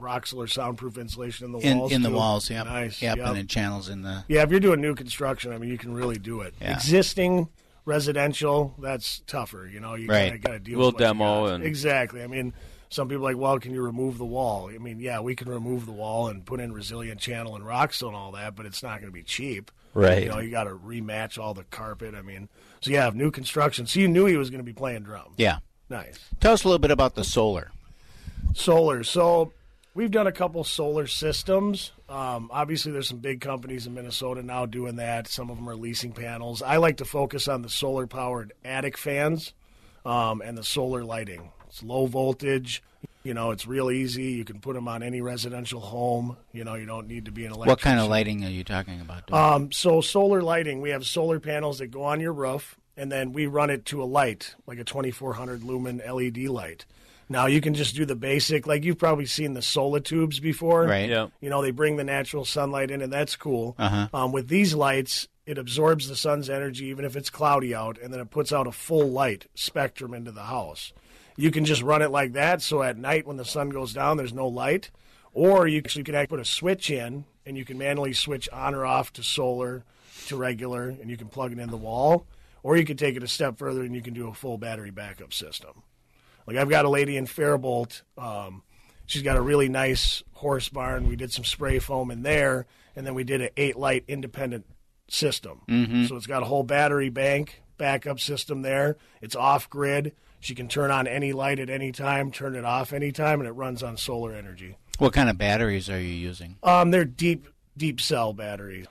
Roxul soundproof insulation in the In walls. in the too? walls, yeah, Nice. Yep, Yep. and then channels in the. Yeah, if you're doing new construction, I mean, you can really do it. Yeah. Existing residential, that's tougher. You know, you Right. kind of got to deal We'll with what you demo and- exactly. I mean, some people are like, well, can you remove the wall? I mean, yeah, we can remove the wall and put in resilient channel and rockstone and all that, but it's not going to be cheap. Right. You know, you got to rematch all the carpet. I mean, so yeah, new construction. So you knew he was going to be playing drums. Yeah. Nice. Tell us a little bit about the solar. Solar. So we've done a couple solar systems. Um, obviously, there's some big companies in Minnesota now doing that. Some of them are leasing panels. I like to focus on the solar powered attic fans um, and the solar lighting. It's low voltage. You know, it's real easy. You can put them on any residential home. You know, you don't need to be an electrician. What kind of lighting are you talking about? Um, so solar lighting, we have solar panels that go on your roof, and then we run it to a light, like a 2400 lumen LED light. Now you can just do the basic, like you've probably seen the solar tubes before, Right. Yeah. You know, they bring the natural sunlight in, and that's cool. Uh-huh. Um, with these lights, it absorbs the sun's energy, even if it's cloudy out, and then it puts out a full light spectrum into the house. You can just run it like that, so at night when the sun goes down, there's no light. Or you actually can actually put a switch in, and you can manually switch on or off to solar, to regular, and you can plug it in the wall. Or you can take it a step further, and you can do a full battery backup system. Like I've got a lady in Faribault. Um, she's got a really nice horse barn. We did some spray foam in there, and then we did an eight light independent system. Mhm. So it's got a whole battery bank backup system there. It's off grid. She can turn on any light at any time, turn it off anytime, and it runs on solar energy. What kind of batteries are you using? Um, they're deep deep cell batteries.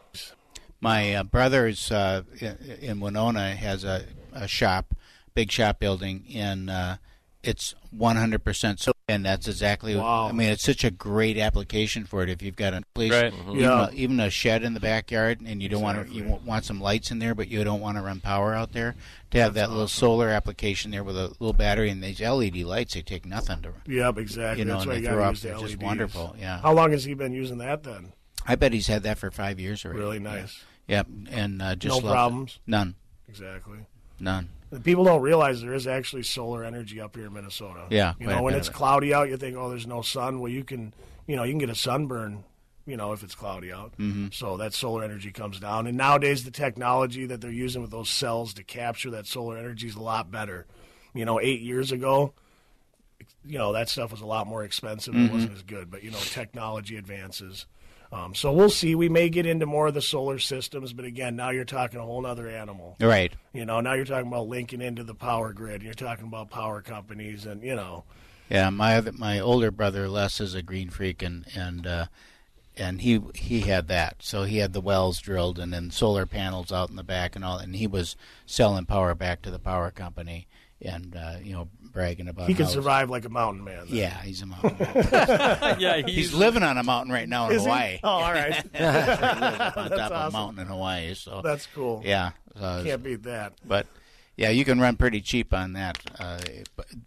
My uh, brother is uh, in, in Winona has a, a shop, big shop building, in. uh, it's 100% so. And that's exactly. Wow. I mean, it's such a great application for it. If you've got a place, Right. even, Yeah. a, even a shed in the backyard, and you don't want to, you want- want some lights in there, but you don't want to run power out there. To have that little solar application there with a little battery and these LED lights, they take nothing to. Yep, exactly. You know, That's and why they you throw gotta up. use the They're just LEDs. wonderful. Yeah. How long has he been using that then? I bet he's had that for five years already. Really nice. Yep, and uh, just No loves it. problems? None. Exactly. None. People don't realize there is actually solar energy up here in Minnesota. Yeah, you know, when it's cloudy out, you think, oh, there's no sun. Well, you can, you know, you can get a sunburn, you know, if it's cloudy out. Mhm. So that solar energy comes down. And nowadays, the technology that they're using with those cells to capture that solar energy is a lot better. You know, eight years ago, you know, that stuff was a lot more expensive. It wasn't as good. But you know, technology advances. Um, so we'll see. We may get into more of the solar systems, but again, now you're talking a whole other animal. Right. You know, now you're talking about linking into the power grid. You're talking about power companies, and you know, Yeah, my other, my older brother Les is a green freak, and and uh, and he he had that. So he had the wells drilled, and then solar panels out in the back, and all. And he was selling power back to the power company, and uh, you know bragging about he can how- survive like a mountain man. then. Yeah, he's a mountain. (laughs) man. Yeah, he's, he's- living on a mountain right now in Is he? Hawaii. Oh, all right. (laughs) He (laughs) on That's top of a mountain in Hawaii. So That's cool. Yeah, so Can't beat that. But yeah, you can run pretty cheap on that, uh,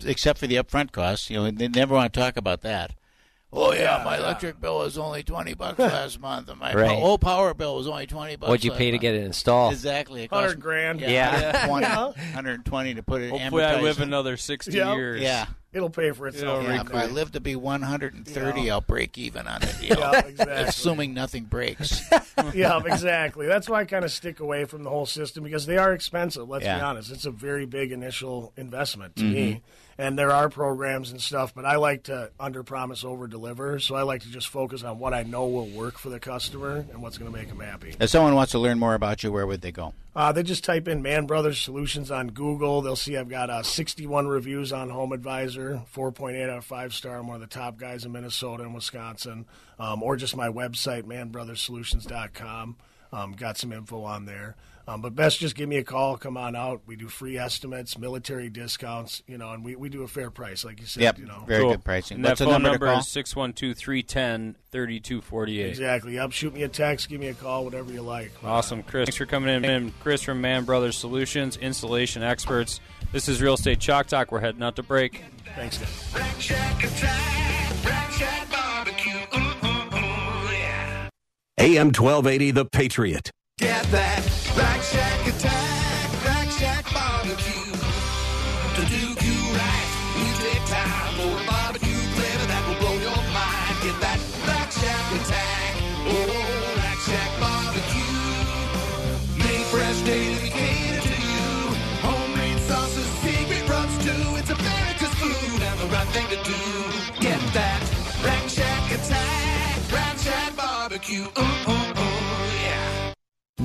except for the upfront costs. You know, they never want to talk about that. Oh yeah, Yeah, my yeah. electric bill was only twenty bucks (laughs) last month, and my Right. po- whole power bill was only twenty bucks. What'd you last pay to get it installed? Exactly, it Hundred grand. Yeah. 120, Yeah. 120 (laughs) to put it. Hopefully, I live another sixty Yep. years. Yeah, It'll pay for itself. yeah. If I live to be one hundred and thirty, Yeah. I'll break even on it. You know? Yeah, exactly. Assuming nothing breaks. (laughs) yeah, exactly. That's why I kind of stick away from the whole system because they are expensive. Let's be honest; it's a very big initial investment to Mhm. me. And there are programs and stuff, but I like to under promise, over deliver. So I like to just focus on what I know will work for the customer and what's going to make them happy. if someone wants to learn more about you, where would they go? Uh, they just type in Man Brothers Solutions on Google. They'll see I've got uh, 61 reviews on Home Advisor, 4.8 out of 5 star. I'm one of the top guys in Minnesota and Wisconsin. Um, or just my website, manbrotherssolutions.com. Um, got some info on there. Um, but best just give me a call. Come on out. We do free estimates, military discounts, you know, and we, we do a fair price, like you said. Yep, You know. very Cool. good pricing. And What's that the phone number to call? is 612-310-3248. Exactly. Yep. Shoot me a text. Give me a call. Whatever you like. Awesome, Chris. Thanks for coming in. And Chris from Man Brothers Solutions, installation experts. This is Real Estate Chalk Talk. We're heading out to break. Thanks, guys. Rack Shack attack, Rack Shack barbecue. Ooh, ooh, ooh, yeah. AM 1280, The Patriot. Get that Rack Shack attack, Rack Shack barbecue. To do you right, we take time for a barbecue flavor that will blow your mind. Get that Rack Shack attack, oh Rack Shack barbecue. Made fresh daily, catered to you. Homemade sauces, secret rubs too. It's America's food and the right thing to do.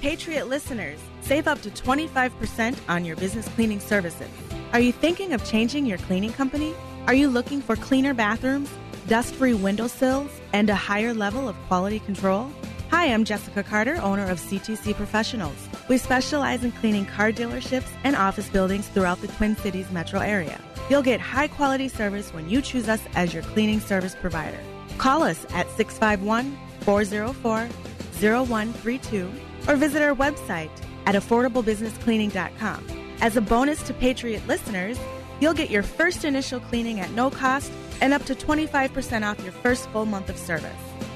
Patriot listeners, save up to 25% on your business cleaning services. Are you thinking of changing your cleaning company? Are you looking for cleaner bathrooms, dust free windowsills, and a higher level of quality control? Hi, I'm Jessica Carter, owner of CTC Professionals. We specialize in cleaning car dealerships and office buildings throughout the Twin Cities metro area. You'll get high quality service when you choose us as your cleaning service provider. Call us at 651 404 0132 or visit our website at affordablebusinesscleaning.com. As a bonus to Patriot listeners, you'll get your first initial cleaning at no cost and up to 25% off your first full month of service.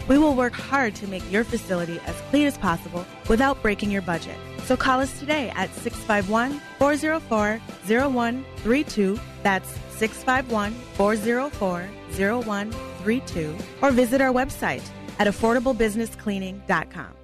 We will work hard to make your facility as clean as possible without breaking your budget. So call us today at 651 404 0132. That's 651 404 0132. Or visit our website at affordablebusinesscleaning.com.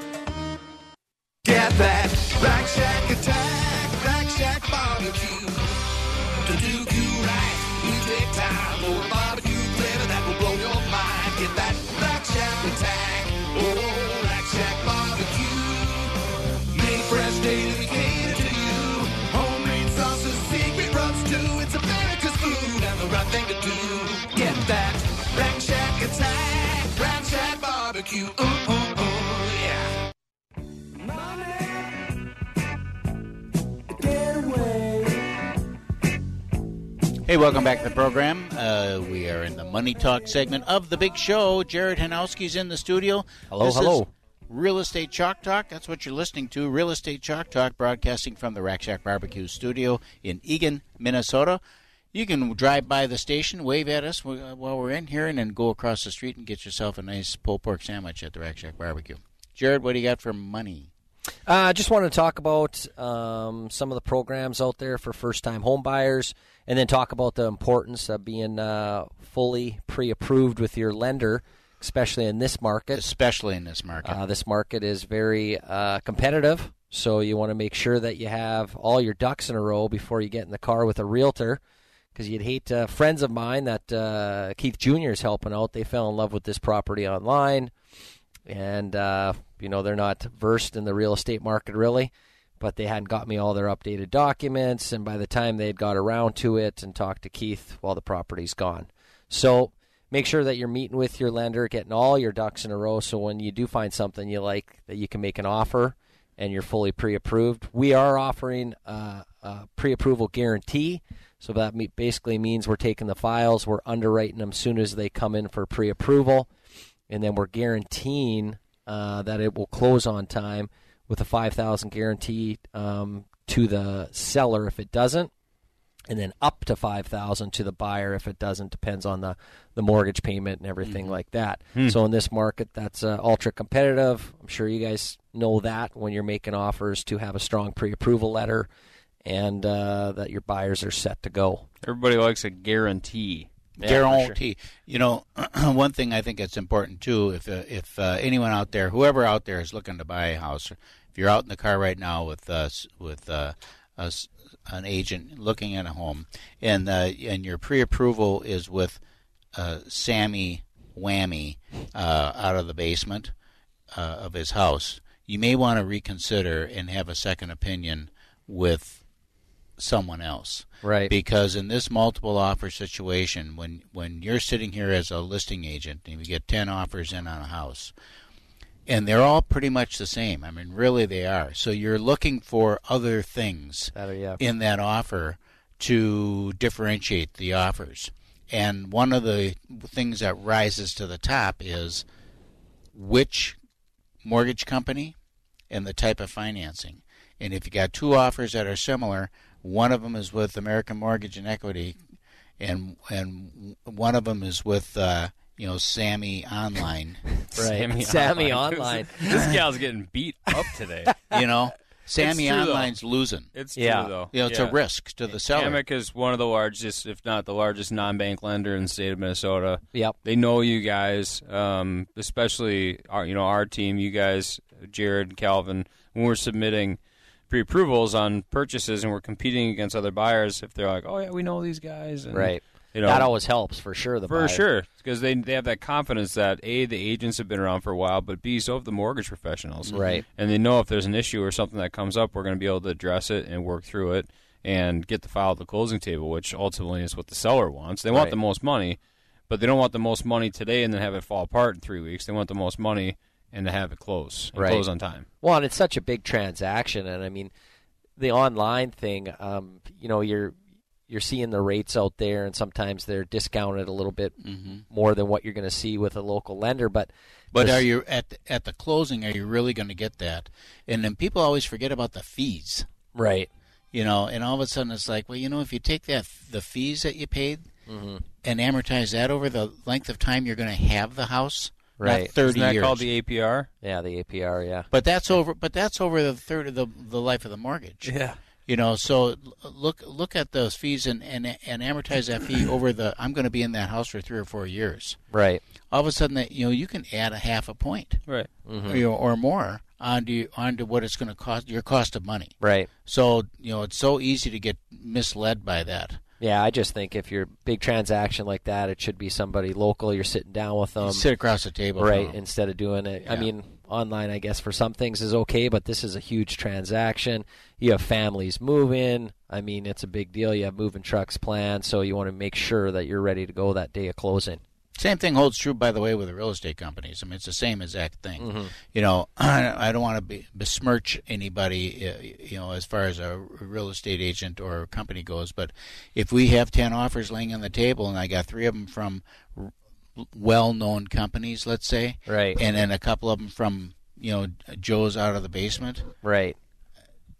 Get that. Shack attack, Hey, welcome back to the program. Uh, we are in the Money Talk segment of the big show. Jared Hanowski's in the studio. Hello, This is hello. Real Estate Chalk Talk. That's what you're listening to. Real Estate Chalk Talk, broadcasting from the Rack Shack Barbecue Studio in Eagan, Minnesota. You can drive by the station, wave at us while we're in here, and then go across the street and get yourself a nice pulled pork sandwich at the Rack Shack Barbecue. Jared, what do you got for money? I uh, just want to talk about um, some of the programs out there for first-time home buyers, and then talk about the importance of being uh, fully pre-approved with your lender, especially in this market. Especially in this market, uh, this market is very uh, competitive, so you want to make sure that you have all your ducks in a row before you get in the car with a realtor. Because you'd hate uh, friends of mine that uh, Keith Jr. is helping out. They fell in love with this property online and uh, you know they're not versed in the real estate market really but they hadn't got me all their updated documents. And by the time they'd got around to it and talked to keith well the property's gone. So make sure that you're meeting with your lender getting all your ducks in a row. So when you do find something you like that you can make an offer and you're fully pre-approved we are offering uh, a pre-approval guarantee. So that basically means we're taking the files we're underwriting them as soon as they come in for pre-approval and then we're guaranteeing uh, that it will close on time with a five thousand guarantee um, to the seller if it doesn't, and then up to five thousand to the buyer if it doesn't. Depends on the the mortgage payment and everything like that. Hmm. So in this market, that's uh, ultra competitive. I'm sure you guys know that when you're making offers to have a strong pre-approval letter and uh, that your buyers are set to go. Everybody likes a guarantee. Yeah, for sure. guarantee. You know, (clears throat) one thing I think it's important too. If uh, if uh, anyone out there, whoever out there is looking to buy a house, if you're out in the car right now with us with uh, us, an agent looking at a home, and uh, and your pre-approval is with uh, Sammy Whammy uh, out of the basement uh, of his house, you may want to reconsider and have a second opinion with someone else. Right. Because in this multiple offer situation, when when you're sitting here as a listing agent and you get ten offers in on a house, and they're all pretty much the same. I mean, really they are. So you're looking for other things yeah. in that offer to differentiate the offers. And one of the things that rises to the top is which mortgage company and the type of financing. And if you got two offers that are similar, one of them is with American Mortgage and Equity, and and one of them is with uh, you know Sammy Online, (laughs) Right. Sammy (laughs) Online. (laughs) this gal's getting beat up today. you know, Sammy It's true, though. Online's losing. It's Yeah. true though. You know, it's Yeah. a risk to the seller. AMEC is one of the largest, if not the largest, non-bank lender in the state of Minnesota. Yep. They know you guys, um, especially our, you know, our team. You guys, Jared and Calvin, when we're submitting pre-approvals on purchases and we're competing against other buyers, if they're like, "Oh yeah, we know these guys," and, Right. You know, that always helps for sure. The for buyer. sure, because they they have that confidence that a the agents have been around for a while, but b so have the mortgage professionals, Right. And they know if there's an issue or something that comes up, we're going to be able to address it and work through it and get the file at the closing table, which ultimately is what the seller wants. They want Right. the most money, but they don't want the most money today and then have it fall apart in three weeks. They want the most money and to have it close and Right. close on time. Well, and it's such a big transaction, and I mean, the online thing. Um, you know, you're you're seeing the rates out there, and sometimes they're discounted a little bit more than what you're going to see with a local lender. But But this- are you at the, at the closing? Are you really going to get that? And then people always forget about the fees, right? You know, and all of a sudden it's like, well, you know, if you take that the fees that you paid Mhm. and amortize that over the length of time you're going to have the house, Right. Not thirty Isn't that years. called the APR? Yeah, the APR. Yeah. But that's over. But that's over the third of the the life of the mortgage. Yeah. You know, so look look at those fees and and, and amortize that fee over the. I'm going to be in that house for three or four years. Right. All of a sudden, that you know, you can add a half a point, Right. Mhm. you know, or more onto onto what it's going to cost your cost of money. Right. So you know, it's so easy to get misled by that. Yeah, I just think if you're big transaction like that, it should be somebody local. You're sitting down with them, sit across the table, right? Instead of doing it, I mean, online, I guess for some things is okay, but this is a huge transaction. You have families moving. I mean, it's a big deal. You have moving trucks planned, so you want to make sure that you're ready to go that day of closing. Same thing holds true, by the way, with the real estate companies. I mean, it's the same exact thing. Mhm. You know, (clears throat) I don't want to be, besmirch anybody, you know, as far as a real estate agent or company goes. But if we have ten offers laying on the table, and I got three of them from well-known companies, let's say, Right. and then a couple of them from you know Joe's out of the basement, right?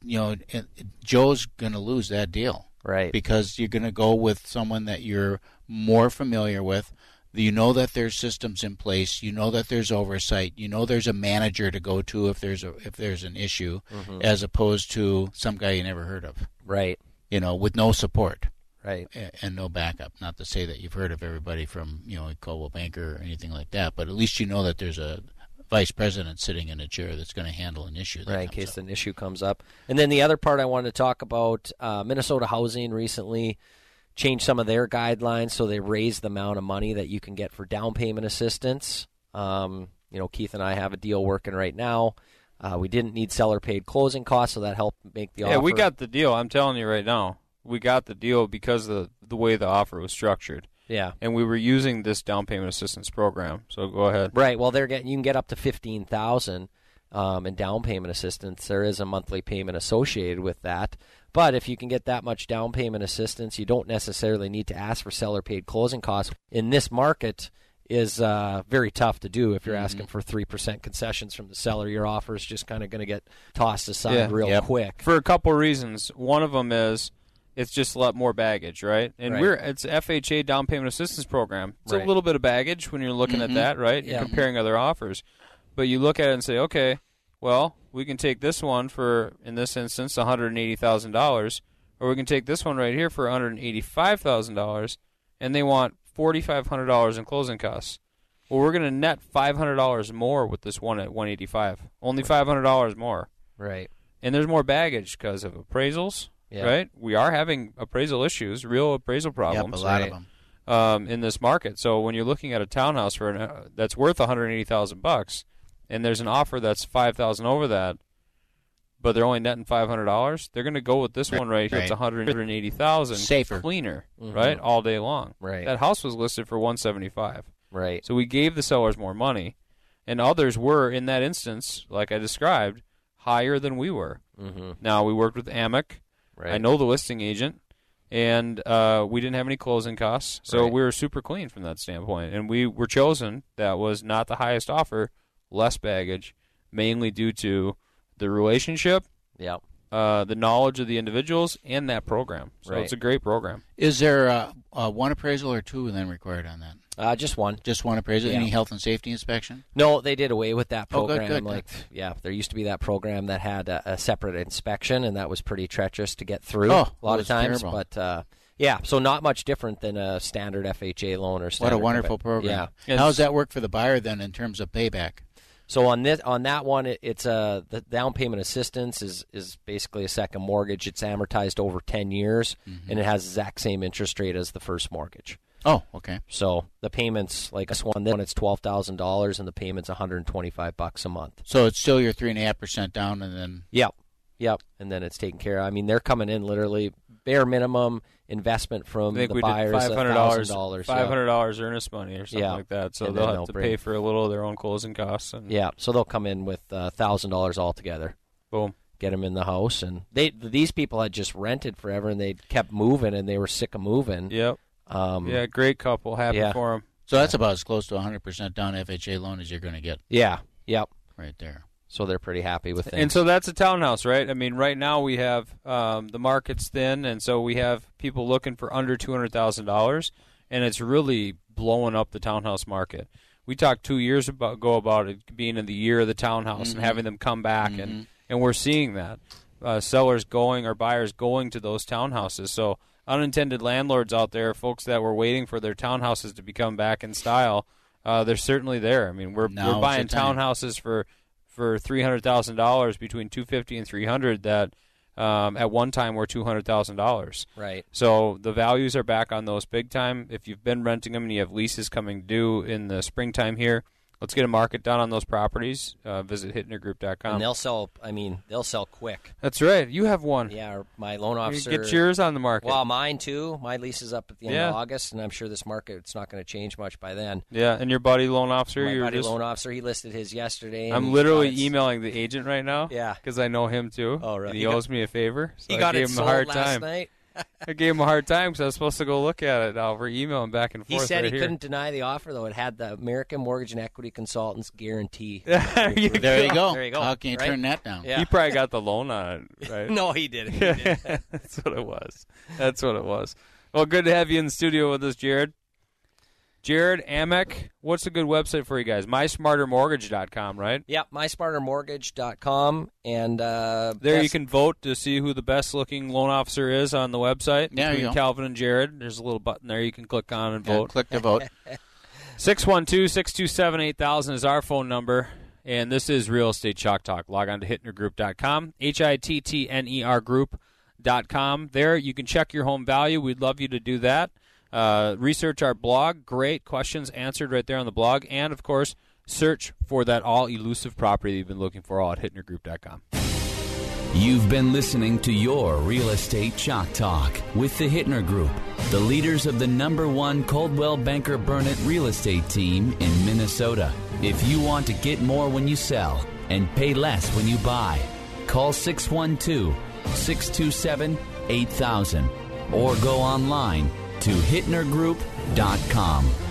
You know, Joe's going to lose that deal, right? Because you're going to go with someone that you're more familiar with. You know that there's systems in place. You know that there's oversight. You know there's a manager to go to if there's a if there's an issue, Mhm. as opposed to some guy you never heard of. Right. You know, with no support. Right. And no backup. Not to say that you've heard of everybody from you know a Coldwell Banker or anything like that, but at least you know that there's a vice president sitting in a chair that's going to handle an issue. That right, in case an issue comes up. And then the other part I wanted to talk about uh, Minnesota Housing recently changed some of their guidelines, so they raise the amount of money that you can get for down payment assistance. Um, you know, Keith and I have a deal working right now. Uh, we didn't need seller paid closing costs, so that helped make the yeah, offer. Yeah, we got the deal. I'm telling you right now, we got the deal because of the way the offer was structured. Yeah. and we were using this down payment assistance program. So go ahead. Right. Well, they're getting you can get up to fifteen thousand um, in down payment assistance. There is a monthly payment associated with that. But if you can get that much down payment assistance, you don't necessarily need to ask for seller paid closing costs. In this market, is uh, very tough to do. If you're Mm-hmm. asking for three percent concessions from the seller, your offer is just kind of going to get tossed aside real quick. For a couple reasons. One of them is it's just a lot more baggage, right? And Right. we're it's FHA down payment assistance program. It's Right. a little bit of baggage when you're looking Mhm. at that, right? You're Yeah. comparing other offers. But you look at it and say, okay, well, we can take this one for in this instance $180,000 or we can take this one right here for one hundred eighty-five thousand dollars, and they want forty-five hundred dollars in closing costs. Well, we're going to net five hundred dollars more with this one at one eighty-five. Only five hundred dollars more. Right. And there's more baggage because of appraisals. Yeah. Right. We are having appraisal issues, real appraisal problems. Yep, a lot of them. Um, in this market. So when you're looking at a townhouse for an, uh, that's worth one hundred eighty thousand bucks, and there's an offer that's five thousand over that, but they're only netting five hundred dollars, they're going to go with this one right here. It's right. one hundred eighty thousand, Safer. cleaner, Mhm. right, all day long. Right. That house was listed for one seventy five. Right. So we gave the sellers more money, and others were in that instance, like I described, higher than we were. Mhm. Now we worked with AMEC. Right. I know the listing agent, and uh, we didn't have any closing costs, so Right. we were super clean from that standpoint. And we were chosen. That was not the highest offer, less baggage, mainly due to the relationship, Yep. uh, the knowledge of the individuals, and that program. So Right. it's a great program. Is there uh, uh, one appraisal or two then required on that? Uh, just one. Just one appraisal. Yeah. Any health and safety inspection? No, they did away with that Oh, good, program. good, like, yeah, there used to be that program that had a, a separate inspection, and that was pretty treacherous to get through Oh, a that lot of was times. terrible. But uh, yeah, so not much different than a standard FHA loan or What standard a wonderful program. Yeah. How does that work for the buyer then in terms of payback? So on this on that one, it, it's a the down payment assistance is is basically a second mortgage. It's amortized over ten years, mm-hmm. and it has the exact same interest rate as the first mortgage. Oh, okay. So the payments like this one, this one it's twelve thousand dollars, and the payments one hundred and twenty five bucks a month. So it's still your three and a half percent down, and then Yep, yep, and then it's taken care of. I mean, they're coming in literally bare minimum investment from I think the we buyers, did five hundred dollars, dollars, five hundred dollars earnest money or something Yeah. like that. So And they'll have they'll to pay for a little of their own closing costs. And Yeah, so they'll come in with thousand dollars altogether. Boom. Get them in the house, and they these people had just rented forever, and they kept moving, and they were sick of moving. Yep. Um, yeah, great couple. Happy yeah. for them. so that's about as close to a hundred percent down FHA loan as you're going to get Yeah. Yep. right there. So they're pretty happy with things. And so that's a townhouse, right? I mean, right now we have um, the market's thin, and so we have people looking for under two hundred thousand dollars, and it's really blowing up the townhouse market. We talked two years about, ago about it being in the year of the townhouse Mhm. and having them come back, and and we're seeing that uh, sellers going or buyers going to those townhouses. So unintended landlords out there, folks that were waiting for their townhouses to become back in style, uh, they're certainly there. I mean, we're Now's we're buying townhouses for for three hundred thousand dollars between two fifty and three hundred that um, at one time were two hundred thousand dollars. Right. So the values are back on those big time. If you've been renting them and you have leases coming due in the springtime here, let's get a market done on those properties. Uh, visit hittnergroup.com. and they'll sell. I mean, they'll sell quick. That's right. You have one. Yeah, my loan You officer. Get yours on the market. Well, mine too. My lease is up at the end Yeah. of August, and I'm sure this market it's not going to change much by then. yeah, and your buddy loan officer. My buddy just, loan officer, he listed his yesterday. I'm literally emailing the agent right now. Yeah. because I know him too. Oh, really? And he, He got- owes me a favor. So He I got gave it him sold a hard last time. night. (laughs) I gave him a hard time because I was supposed to go look at it. Now we're emailing back and forth. He said right he here. couldn't deny the offer, though. It had the American Mortgage and Equity Consultants guarantee. (laughs) there you There you go. There you go. How can you right? turn that down? Yeah. He probably got the loan on it, right? (laughs) No, he didn't. He didn't. That's what it was. That's what it was. Well, good to have you in the studio with us, Jared. Jared AMEC, what's a good website for you guys? MySmarterMortgage.com, right? Yep, mysmartermortgage.com. And uh, There you can vote to see who the best looking loan officer is on the website. There you between. Calvin and Jared. There's a little button there you can click on and Yeah, vote. click to vote. (laughs) 612 627 8000 is our phone number. And this is Real Estate Chalk Talk. Log on to hittnergroup.com, H I T T N E R group.com. There you can check your home value. We'd love you to do that. Uh, research our blog. Great questions answered right there on the blog. And, of course, search for that all elusive property you've been looking for all at hittnergroup.com. You've been listening to your Real Estate Chalk Talk with the Hittner Group, the leaders of the number one Coldwell Banker Burnett real estate team in Minnesota. If you want to get more when you sell and pay less when you buy, call 612 627 8000 or go online to hittnergroup.com.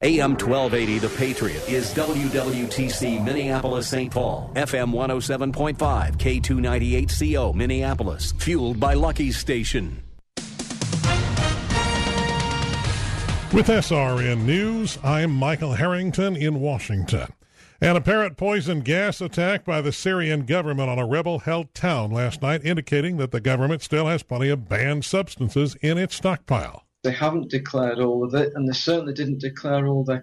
AM 1280, The Patriot, is WWTC Minneapolis St. Paul, FM 107.5, K298CO Minneapolis, fueled by Lucky's Station. With SRN News, I'm Michael Harrington in Washington. An apparent poison gas attack by the Syrian government on a rebel held town last night, indicating that the government still has plenty of banned substances in its stockpile. They haven't declared all of it, and they certainly didn't declare all their.